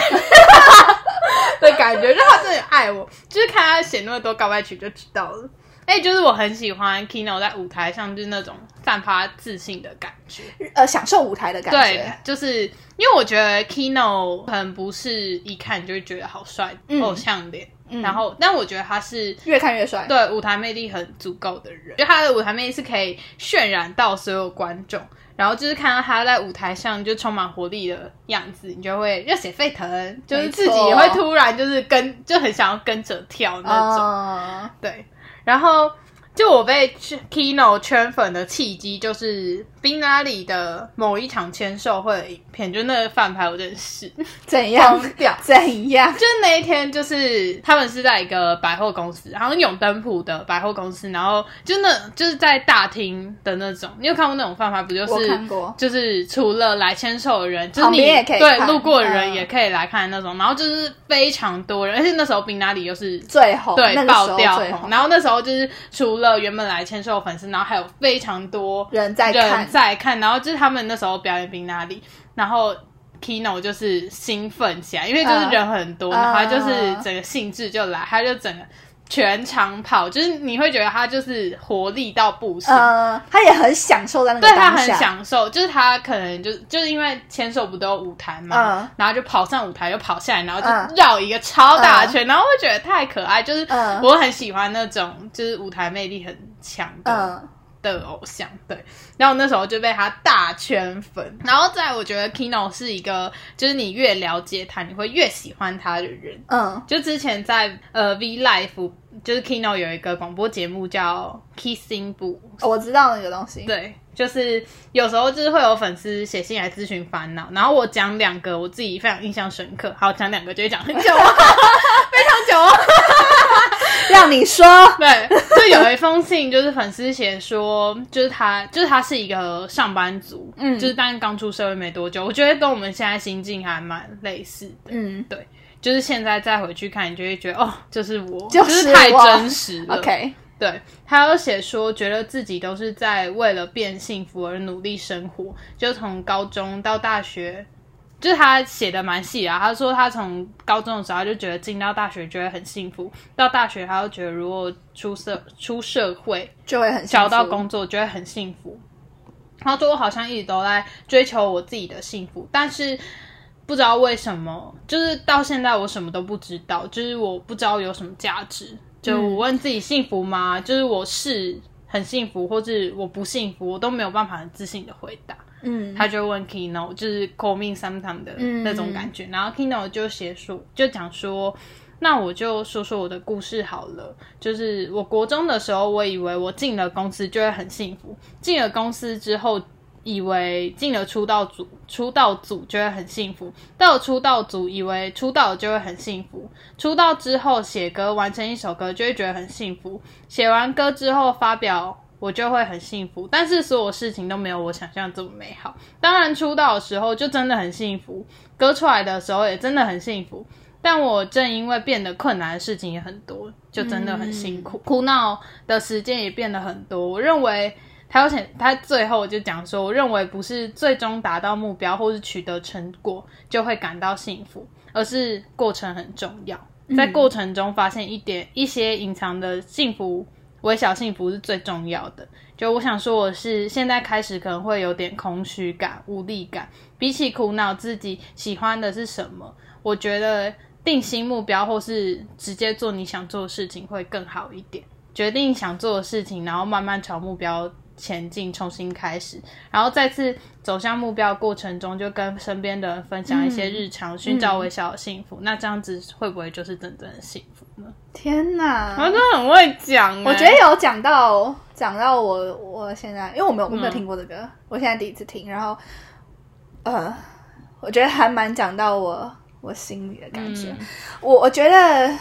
Speaker 3: 的感觉，就他真的爱我，就是看他写那么多告白曲就知道了。哎、就是我很喜欢 Kino 在舞台上就是那种散发自信的感觉。
Speaker 1: 呃，享受舞台的感
Speaker 3: 对
Speaker 1: 觉。，
Speaker 3: 就是因为我觉得 Kino 可能不是一看就会觉得好帅、
Speaker 1: 嗯
Speaker 3: 偶像脸，
Speaker 1: 嗯
Speaker 3: 然后但我觉得他是
Speaker 1: 越看越帅。
Speaker 3: 对舞台魅力很足够的人，就他的舞台魅力是可以渲染到所有观众。然后就是看到他在舞台上就充满活力的样子，你就会热血沸腾，就是自己也会突然就是跟就很想要跟着跳那种。
Speaker 1: 啊，
Speaker 3: 对，然后就我被 Kino 圈粉的契机，就是冰拉里的某一场签售会的影片，就那个饭牌我认识。
Speaker 1: 怎样
Speaker 3: 掉？
Speaker 1: 怎样？
Speaker 3: 就那一天，就是他们是在一个百货公司，好像永登浦的百货公司，然后就那就是在大厅的那种。你有看过那种饭牌？不就
Speaker 1: 我
Speaker 3: 是就是除了来签售的人，就是你
Speaker 1: 也可以
Speaker 3: 对路过的人
Speaker 1: 嗯
Speaker 3: 也可以来看那种。然后就是非常多人，而且那时候冰拉里又是
Speaker 1: 最红，
Speaker 3: 对，爆掉红，然后那时候就是除了原本来签售粉丝，然后还有非常多
Speaker 1: 人在
Speaker 3: 人
Speaker 1: 看，
Speaker 3: 在看，然后就是他们那时候表演兵那里，然后 Kino 就是兴奋起来，因为就是人很多，
Speaker 1: 嗯
Speaker 3: 然后他就是整个兴致就来，他就整个全场跑，就是你会觉得他就是活力到不行。
Speaker 1: 呃，他也很享受在那个
Speaker 3: 对他很，享受，就是他可能就就是因为签售不都有舞台嘛，
Speaker 1: 嗯。
Speaker 3: 然后就跑上舞台又跑下来，然后
Speaker 1: 嗯。
Speaker 3: 就绕一个超大圈，然后会觉得太可爱，就是
Speaker 1: 嗯。
Speaker 3: 我很喜欢那种就是舞台魅力很强的、
Speaker 1: 嗯
Speaker 3: 的偶像，对。然后那时候就被他大圈粉，然后再我觉得 Kino 是一个就是你越了解他，你会越喜欢他的人。
Speaker 1: 嗯
Speaker 3: 就之前在呃 V Life，就是 Kino 有一个广播节目叫 Kissing Boo，
Speaker 1: 我知道那个东西，
Speaker 3: 对，就是有时候就是会有粉丝写信来咨询烦恼，然后我讲两个我自己非常印象深刻，好讲两个就会讲很久哦，非常久哦。
Speaker 1: 让你说，
Speaker 3: 对，就有一封信，就是粉丝写说，就是他，就是他是一个上班族，
Speaker 1: 嗯
Speaker 3: 就是但刚出社会没多久，我觉得跟我们现在心境还蛮类似的。
Speaker 1: 嗯
Speaker 3: 对，就是现在再回去看，你就会觉得哦，就是我，
Speaker 1: 就是
Speaker 3: 太真实了。
Speaker 1: ，OK，
Speaker 3: 对，他有写说，觉得自己都是在为了变幸福而努力生活，就从高中到大学，就是他写的蛮细啊。他说他从高中的时候他就觉得进到大学觉得很幸福，到大学他又觉得如果出社出社会
Speaker 1: 就会很
Speaker 3: 找到工作就会很幸福。他说我好像一直都在追求我自己的幸福，但是不知道为什么，就是到现在我什么都不知道，就是我不知道有什么价值。就我问自己幸福吗？就是我是很幸福，或是我不幸福，我都没有办法很自信的回答。
Speaker 1: 嗯，
Speaker 3: 他就问 Kino，就是 call me sometime 的
Speaker 1: 嗯
Speaker 3: 那种感觉。然后 Kino 就写说，就讲说，那我就说说我的故事好了。就是我国中的时候，我以为我进了公司就会很幸福，进了公司之后。以为进了出道组，出道组就会很幸福；到了出道组，以为出道就会很幸福。出道之后写歌，完成一首歌就会觉得很幸福。写完歌之后发表，我就会很幸福。但是所有事情都没有我想象这么美好。当然出道的时候就真的很幸福，歌出来的时候也真的很幸福。但我正因为变得困难的事情也很多，就真的很辛苦，哭闹的时间也变得很多。我认为他有写，他最后就讲说，我认为不是最终达到目标或是取得成果就会感到幸福，而是过程很重要，在过程中发现一点一些隐藏的幸福，微小幸福是最重要的。就我想说，我是现在开始可能会有点空虚感、无力感，比起苦恼自己喜欢的是什么，我觉得定新目标或是直接做你想做的事情会更好一点。决定想做的事情，然后慢慢朝目标前进，重新开始，然后再次走向目标过程中，就跟身边的人分享一些日常，寻找微小的幸福。那这样子会不会就是真正的幸福呢？
Speaker 1: 天哪，
Speaker 3: 我真的很会讲，
Speaker 1: 我觉得有讲到讲到我，我现在因为我没有我没有听过这个，我现在第一次听，然后呃，我觉得还蛮讲到我我心里的感觉，我我觉得。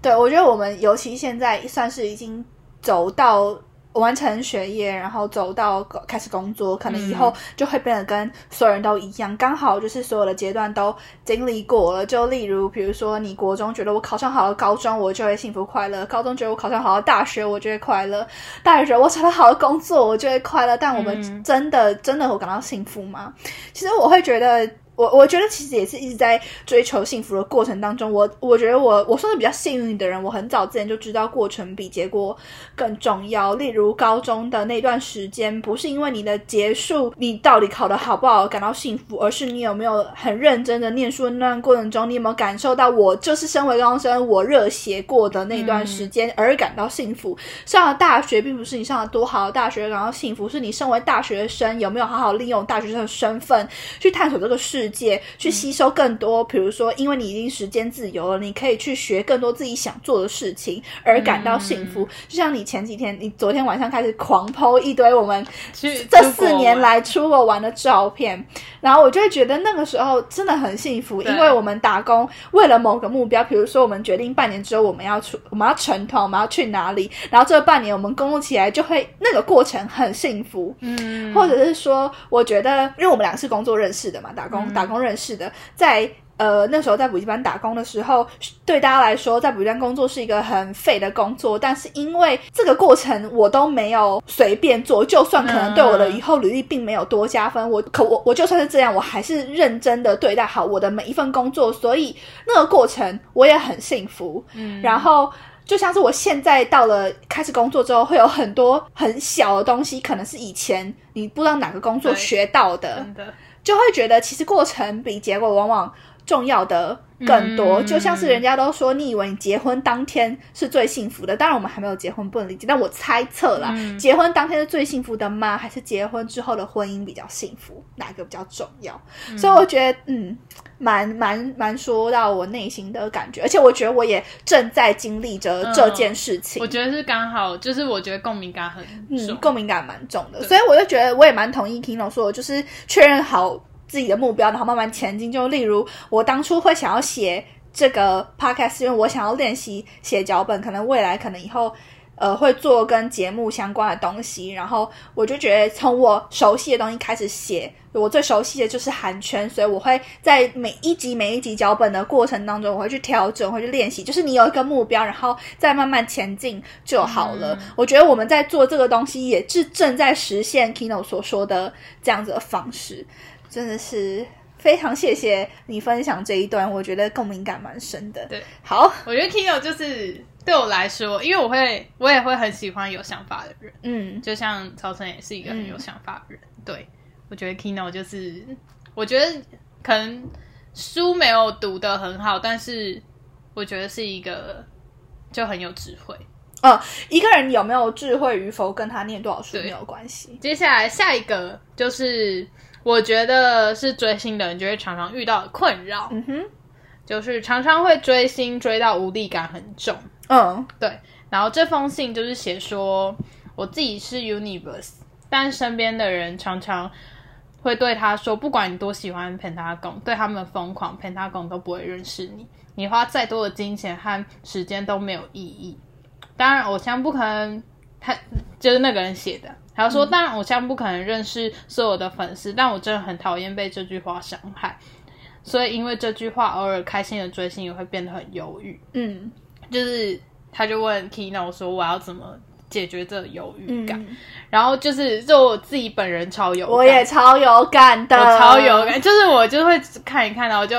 Speaker 1: 对，我觉得我们尤其现在算是已经走到完成学业，然后走到开始工作，可能以后就会变得跟所有人都一样，刚好就是所有的阶段都经历过了。就例如，比如说你国中觉得我考上好的高中，我就会幸福快乐；高中觉得我考上好的大学，我就会快乐；大学觉得我找到好的工作，我就会快乐。但我们真的真的会感到幸福吗？其实我会觉得。我我觉得其实也是一直在追求幸福的过程当中，我我觉得我我算是比较幸运的人，我很早之前就知道过程比结果更重要。例如高中的那段时间，不是因为你的结束，你到底考得好不好感到幸福，而是你有没有很认真的念书的那段过程中，你有没有感受到我就是身为高中生，我热血过的那段时间而感到幸福。上了大学，并不是你上了多好的大学感到幸福，是你身为大学生有没有好好利用大学生的身份去探索这个世。界去吸收更多，比如说，因为你已经时间自由了，你可以去学更多自己想做的事情，而感到幸福。就像你前几天，你昨天晚上开始狂剖一堆我们这四年来出国玩的照片，然后我就会觉得那个时候真的很幸福，因为我们打工为了某个目标，比如说我们决定半年之后我们要出，我们要成团，我们要去哪里，然后这半年我们工作起来就会那个过程很幸福。嗯，或者是说，我觉得因为我们俩是工作认识的嘛，打工。打工认识的，在呃那时候在补习班打工的时候，对大家来说，在补习班工作是一个很废的工作。但是因为这个过程我都没有随便做，就算可能对我的以后履历并没有多加分，我可我我就算是这样，我还是认真的对待好我的每一份工作。所以那个过程我也很幸福。嗯，然后就像是我现在到了开始工作之后，会有很多很小的东西，可能是以前你不知道哪个工作学到的。就会觉得，其实过程比结果往往重要的更多。就像是人家都说，你以为你结婚当天是最幸福的，当然我们还没有结婚，不能理解。但我猜测啦，结婚当天是最幸福的吗？还是结婚之后的婚姻比较幸福？哪个比较重要？所以我觉得，嗯，蛮蛮蛮说到我内心的感觉，而且我觉得我也正在经历着这件事情。
Speaker 3: 我觉得是刚好，就是我觉得共鸣感很重，
Speaker 1: 共鸣感蛮重的。所以我就觉得，我也蛮同意 Kino 说的，就是确认好。自己的目标，然后慢慢前进。就例如，我当初会想要写这个 podcast，因为我想要练习写脚本，可能未来可能以后呃会做跟节目相关的东西。然后我就觉得，从我熟悉的东西开始写，我最熟悉的就是韩圈，所以我会在每一集每一集脚本的过程当中，我会去调整，会去练习。就是你有一个目标，然后再慢慢前进就好了。我觉得我们在做这个东西，也是正在实现 Kino 所说的这样子的方式。真的是非常谢谢你分享这一段，我觉得共鸣感蛮深的。
Speaker 3: 对，
Speaker 1: 好，
Speaker 3: 我觉得 Kino 就是对我来说，因为我会，我也会很喜欢有想法的人。嗯，就像曹晨也是一个很有想法的人。对，我觉得 Kino 就是，我觉得可能书没有读的很好，但是我觉得是一个就很有智慧。
Speaker 1: 呃，一个人有没有智慧与否，跟他念多少书没有关系。
Speaker 3: 接下来下一个就是。我觉得是追星的人就会常常遇到的困扰，嗯哼，就是常常会追星追到无力感很重，嗯，对。然后这封信就是写说，我自己是 Universe，但身边的人常常会对他说，不管你多喜欢 Pentagon，对他们疯狂，Pentagon 都不会认识你，你花再多的金钱和时间都没有意义。当然，偶像不可能，他就是那个人写的。他说：“当然，偶像不可能认识所有的粉丝，但我真的很讨厌被这句话伤害。所以，因为这句话，偶尔开心的追星也会变得很犹豫。嗯，就是他就问 Kino 说：我要怎么解决这犹豫感。
Speaker 1: 嗯，
Speaker 3: 然后就是就我自己本人超有感，
Speaker 1: 我也超有感的，
Speaker 3: 我超有感，就是我就会看一看，然后就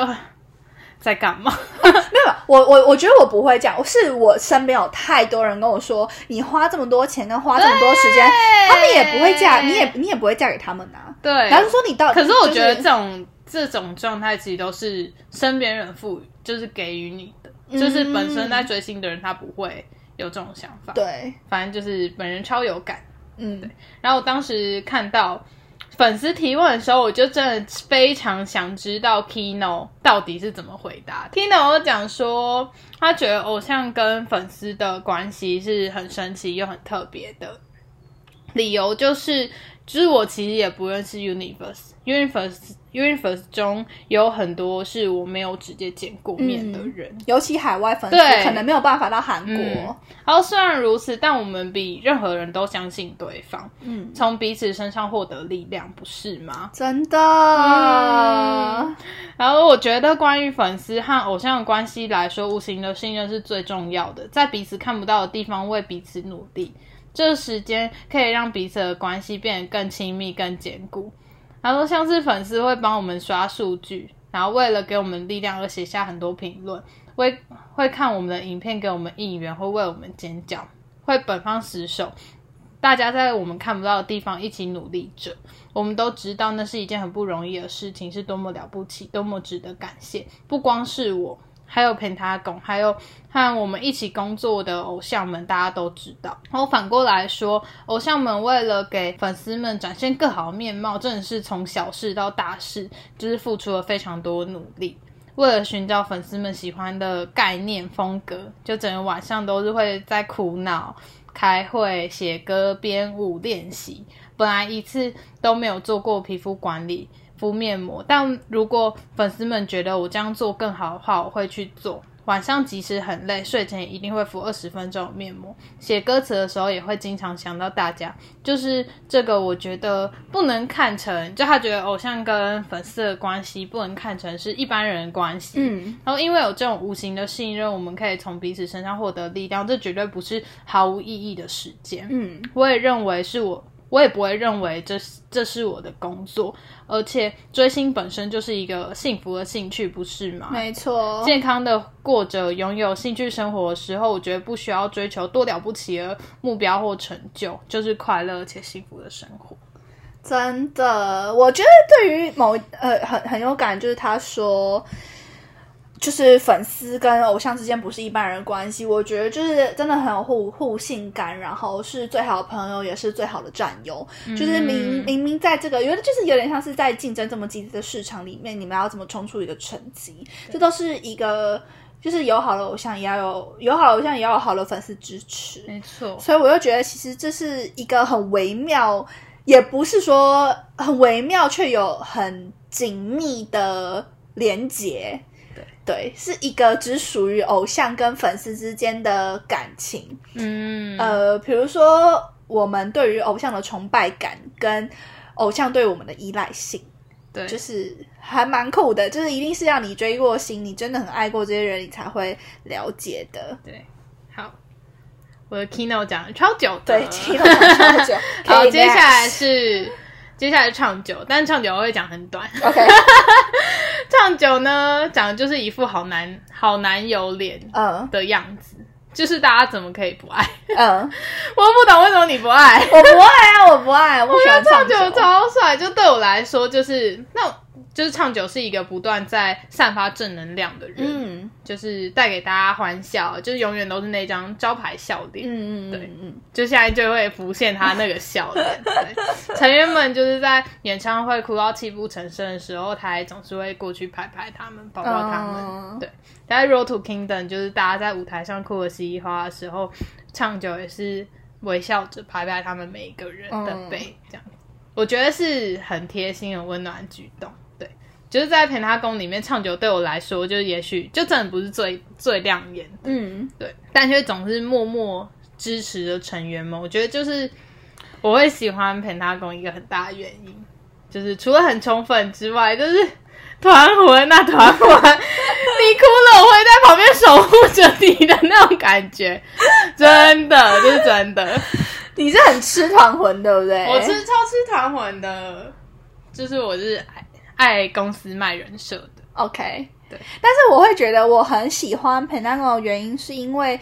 Speaker 3: 在干嘛？
Speaker 1: 没有，我我我觉得我不会这样，是我身边有太多人跟我说，你花这么多钱跟花这么多时间，他们也不会嫁，你也你也不会嫁给他们啊。
Speaker 3: 对，
Speaker 1: 然后说你到底，
Speaker 3: 可是我觉得
Speaker 1: 就是
Speaker 3: 这种、这种状态其实都是身边人赋予，就是给予你的，就是本身在追星的人他不会有这种想法。，
Speaker 1: 对，
Speaker 3: 反正就是本人超有感。
Speaker 1: 嗯，
Speaker 3: 然后我当时看到粉丝提问的时候，我就真的非常想知道 Kino 到底是怎么回答。Kino 讲说，他觉得偶像跟粉丝的关系是很神奇又很特别的，理由就是，就是我其实也不认识 Universe，Universe。Universe 中有很多是我没有直接见过面的人，
Speaker 1: 尤其海外粉丝可能没有办法到韩国，
Speaker 3: 嗯。然后虽然如此，但我们比任何人都相信对方，
Speaker 1: 嗯，
Speaker 3: 从彼此身上获得力量，不是吗？
Speaker 1: 真的，
Speaker 3: 嗯。然后我觉得，关于粉丝和偶像的关系来说，无形的信任是最重要的，在彼此看不到的地方为彼此努力，这个时间可以让彼此的关系变得更亲密、更坚固。他说，像是粉丝会帮我们刷数据，然后为了给我们力量而写下很多评论，会会看我们的影片给我们应援，会为我们尖叫，会本方死守。大家在我们看不到的地方一起努力着，我们都知道那是一件很不容易的事情，是多么了不起，多么值得感谢。不光是我，还有 Pentagon，还有和我们一起工作的偶像们，大家都知道。然后反过来说，偶像们为了给粉丝们展现更好的面貌，真的是从小事到大事，就是付出了非常多努力。为了寻找粉丝们喜欢的概念风格，就整个晚上都是会在苦恼、开会、写歌、编舞、练习。本来一次都没有做过皮肤管理、敷面膜，但如果粉丝们觉得我这样做更好的话，我会去做。晚上即使很累，睡前也一定会敷二十分钟的面膜。写歌词的时候也会经常想到大家，就是这个，我觉得不能看成，就他觉得偶像跟粉丝的关系不能看成是一般人的关系。
Speaker 1: 嗯，
Speaker 3: 然后因为有这种无形的信任，我们可以从彼此身上获得力量，这绝对不是毫无意义的时间。
Speaker 1: 嗯，
Speaker 3: 我也认为是我，我也不会认为这是这是我的工作，而且追星本身就是一个幸福的兴趣，不是吗？
Speaker 1: 没错，
Speaker 3: 健康的过着拥有兴趣生活的时候，我觉得不需要追求多了不起的目标或成就，就是快乐且幸福的生活。
Speaker 1: 真的，我觉得对于某呃很很有感，就是他说，就是粉丝跟偶像之间不是一般人的关系，我觉得就是真的很有互互信感，然后是最好的朋友，也是最好的战友。就是明明明在这个，有的就是有点像是在竞争这么激烈的市场里面，你们要怎么冲出一个成绩，这都是一个。就是有好的偶像，也要有有好的偶像，也要有好的粉丝支持。
Speaker 3: 没错，
Speaker 1: 所以我就觉得，其实这是一个很微妙，也不是说很微妙，却有很紧密的连结。
Speaker 3: 对
Speaker 1: 对，是一个只属于偶像跟粉丝之间的感情。
Speaker 3: 嗯，
Speaker 1: 呃，比如说我们对于偶像的崇拜感，跟偶像对我们的依赖性。
Speaker 3: 对，
Speaker 1: 就是还蛮酷的，就是一定是让你追过星，你真的很爱过这些人，你才会了解的。
Speaker 3: 对，好，我的 keynote 讲了超久的，
Speaker 1: 对，听了超久。
Speaker 3: 好，接下来是接下来是唱酒，但是唱酒我会讲很短。
Speaker 1: OK，
Speaker 3: 唱酒呢，讲的就是一副好男好男友脸
Speaker 1: 嗯
Speaker 3: 的样子，就是大家怎么可以不爱？
Speaker 1: 嗯，
Speaker 3: 我不懂为什么你不爱。
Speaker 1: 我不爱啊，我不爱，我觉得
Speaker 3: 唱
Speaker 1: 酒
Speaker 3: 酒超帅，就对我来说，就是那就是唱酒是一个不断在散发正能量的人，
Speaker 1: 嗯
Speaker 3: 就是带给大家欢笑，就是永远都是那张招牌笑脸。
Speaker 1: 嗯嗯
Speaker 3: 对
Speaker 1: 嗯嗯
Speaker 3: 就现在就会浮现他那个笑脸。对，成员们就是在演唱会哭到泣不成声的时候，他还总是会过去拍拍他们，抱抱他们。
Speaker 1: 嗯
Speaker 3: 对，在《Road to Kingdom》就是大家在舞台上哭的稀里哗啦的时候，唱酒也是微笑着拍拍他们每一个人的背，这样。我觉得是很贴心、很温暖的举动。对，就是在陪他宫里面唱酒，对我来说，就也许就真的不是最最亮眼的。
Speaker 1: 嗯，
Speaker 3: 对，但却总是默默支持的成员们，我觉得就是我会喜欢 Pentagon 一个很大的原因，就是除了很宠粉之外，就是团魂那团魂，你哭了我会在旁边守护着你的那种感觉，真的，就是真的。
Speaker 1: 你是很吃团魂，对不对？
Speaker 3: 我吃超吃团魂的，就是我是爱爱公司卖人设的。
Speaker 1: OK，
Speaker 3: 对。
Speaker 1: 但是我会觉得我很喜欢 Pentagon 的原因，是因为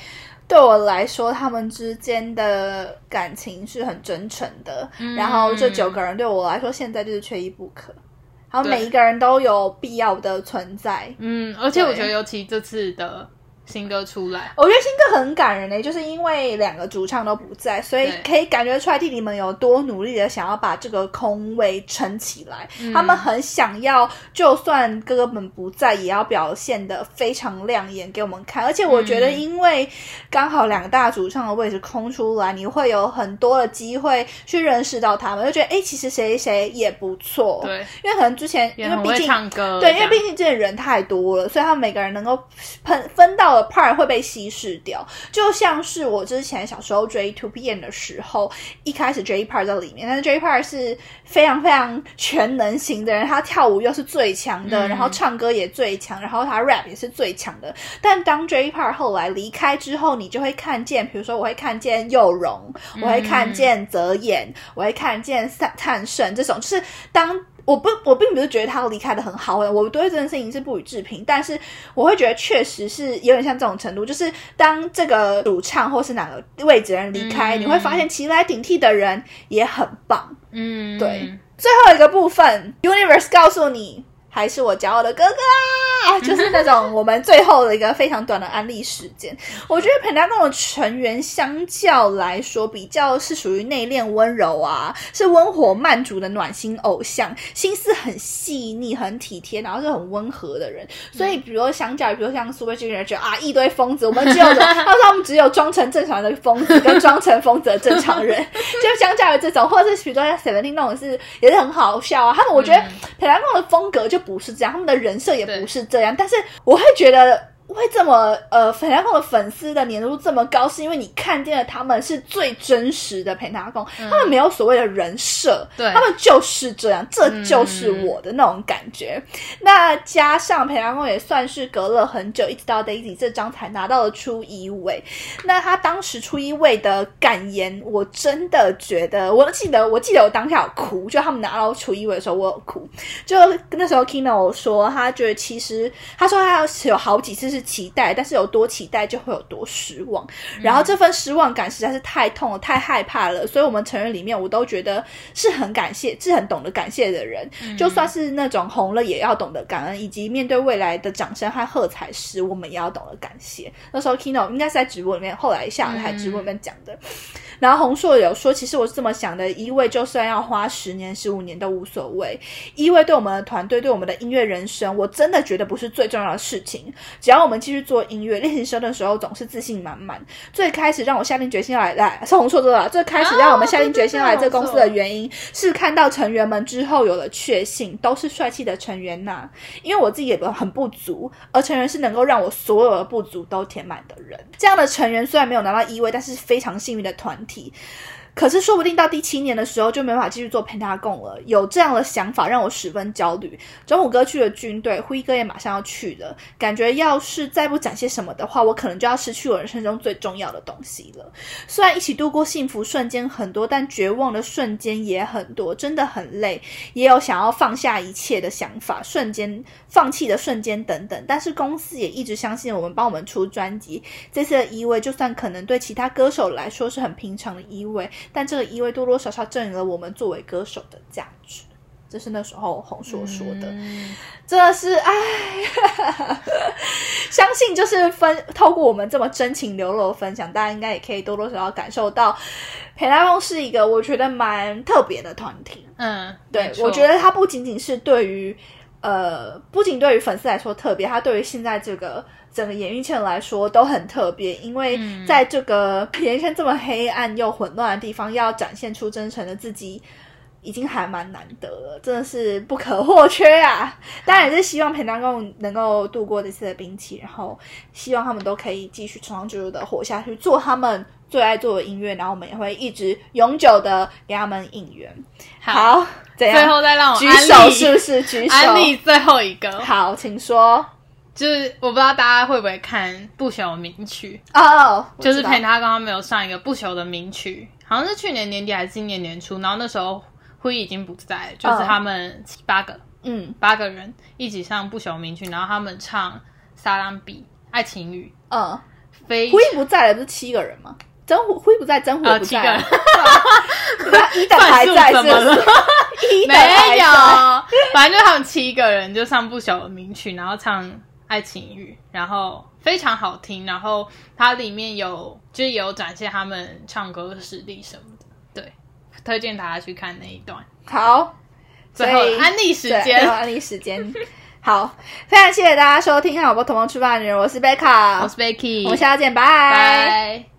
Speaker 1: 对我来说，他们之间的感情是很真诚的。
Speaker 3: 嗯
Speaker 1: 然后这九个人对我来说，现在就是缺一不可。然后每一个人都有必要的存在。
Speaker 3: 嗯，而且我觉得尤其这次的新歌出来，
Speaker 1: 我觉得新歌很感人呢、就是因为两个主唱都不在，所以可以感觉出来弟弟们有多努力的想要把这个空位撑起来。
Speaker 3: 嗯
Speaker 1: 他们很想要，就算哥哥们不在，也要表现的非常亮眼给我们看。而且我觉得，
Speaker 3: 嗯
Speaker 1: 因为刚好两大主唱的位置空出来，你会有很多的机会去认识到他们，就觉得哎、诶其实谁谁谁也不错。
Speaker 3: 对，
Speaker 1: 因为可能之前因为毕竟
Speaker 3: 唱歌，
Speaker 1: 对，因为毕竟这人太多了，所以他们每个人能够分分到的 part 会被稀释掉。就像是我之前小时候追 Two PM 的时候，一开始 J part 在里面，但是 J part 是非常非常全能型的人，他跳舞又是最强的，
Speaker 3: 嗯
Speaker 1: 然后唱歌也最强，然后他 rap 也是最强的。但当 J part 后来离开之后，你就会看见，比如说我会看见佑荣，我会看见泽演，我会看见探探胜这种，就是当。我不，我并不是觉得他离开的很好，我对这件事情是不予置评，但是我会觉得确实是有点像这种程度，就是当这个主唱或是哪个位置的人离开，
Speaker 3: 嗯
Speaker 1: 你会发现其来顶替的人也很棒。
Speaker 3: 嗯，
Speaker 1: 对最后一个部分，Universe 告诉你，还是我骄傲的哥哥啊，就是那种我们最后的一个非常短的安利时间。我觉得 Pentagon 的成员相较来说，比较是属于内敛温柔啊，是温火慢煮的暖心偶像，心思很细腻、很体贴，然后是很温和的人。所以，比如说相较于，比如像 Super Junior 觉得啊一堆疯子，我们只有他说他们只有装成正常的疯子跟装成疯子的正常人，就相较于这种，或者是比如说像 Seventeen 那种是也是很好笑啊。他们我觉得 Pentagon 的风格就不是这样，他们的人设也不是这样，但是我会觉得。会这么呃，Pentagon 的粉丝的粘度这么高，是因为你看见了他们是最真实的 Pentagon，、他们没有所谓的人设，
Speaker 3: 对
Speaker 1: 他们就是这样，这就是我的那种感觉。那加上 Pentagon 也算是隔了很久，一直到 Daisy 这张才拿到了初一位。那他当时初一位的感言，我真的觉得，我记得，我记得我当下有哭，就他们拿到初一位的时候，我有哭。就那时候 Kino 说，他觉得其实他说他有好几次是期待，但是有多期待就会有多失望。然后这份失望感实在是太痛了，太害怕了。所以我们成员里面，我都觉得是很感谢，是很懂得感谢的人。就算是那种红了，也要懂得感恩，以及面对未来的掌声和喝彩时，我们也要懂得感谢。那时候 Kino 应该是在直播里面，后来下台直播里面讲的。然后洪硕有说，其实我是这么想的：一位就算要花十年、十五年都无所谓，一位对我们的团队、对我们的音乐人生，我真的觉得不是最重要的事情。只要我们继续做音乐，练习生的时候总是自信满满。最开始让我下定决心要来，来是洪硕做的，最开始让我们下定决心要来这个公司的原因，是看到成员们之后有了确信，都是帅气的成员呐、因为我自己也很不足，而成员是能够让我所有的不足都填满的人。这样的成员虽然没有拿到一位，但是非常幸运的团体。体。可是说不定到第七年的时候就没法继续做 Pentagon 了。有这样的想法让我十分焦虑。中虎哥去了军队，辉哥也马上要去了，感觉要是再不展现什么的话，我可能就要失去我人生中最重要的东西了。虽然一起度过幸福瞬间很多，但绝望的瞬间也很多，真的很累，也有想要放下一切的想法，瞬间放弃的瞬间等等。但是公司也一直相信我们，帮我们出专辑。这次的依偎，就算可能对其他歌手来说是很平常的依偎，但这个一位多多少少证明了我们作为歌手的价值。这是那时候红硕说的，
Speaker 3: 嗯
Speaker 1: 真的是唉，相信就是分透过我们这么真情流露的分享，大家应该也可以多多少少感受到，裴大梦是一个我觉得蛮特别的团体。
Speaker 3: 嗯，
Speaker 1: 对我觉得它不仅仅是对于呃，不仅对于粉丝来说特别，他对于现在这个整个演艺圈来说都很特别，因为
Speaker 3: 嗯
Speaker 1: 在这个演艺圈这么黑暗又混乱的地方，要展现出真诚的自己。已经还蛮难得了，真的是不可或缺啊！当然也是希望陪他共能够度过这次的兵期，然后希望他们都可以继续长长久久的活下去，做他们最爱做的音乐，然后我们也会一直永久的给他们应援。
Speaker 3: 好，
Speaker 1: 怎样？
Speaker 3: 最后再让我
Speaker 1: 举手是不是？举手。
Speaker 3: 安利最后一个，
Speaker 1: 好，请说。
Speaker 3: 就是我不知道大家会不会看不朽名曲，
Speaker 1: 哦，我
Speaker 3: 就是陪他刚刚没有上一个不朽的名曲，好像是去年年底还是今年年初，然后那时候辉已经不在，就是他们七八个
Speaker 1: 嗯。
Speaker 3: 八个人一起上不朽名曲，然后他们唱《撒浪比爱情雨
Speaker 1: 嗯，》，
Speaker 3: 非
Speaker 1: 辉不在了，不是七个人吗？真胡胡一不在，真胡也
Speaker 3: 呃
Speaker 1: 不在。一等还在，是不是？一等还
Speaker 3: 没有，反正就他们七个人就上不朽的名曲，然后唱《爱情语》，然后非常好听，然后它里面有就是有展现他们唱歌的实力什么的，对，推荐大家去看那一段。
Speaker 1: 好，
Speaker 3: 最后安利时间
Speaker 1: 后，安利时间。好，非常谢谢大家收听《好不同梦吃饭的女人》，我是贝卡，
Speaker 3: 我是 Becky，
Speaker 1: 我们下次见，拜
Speaker 3: 拜。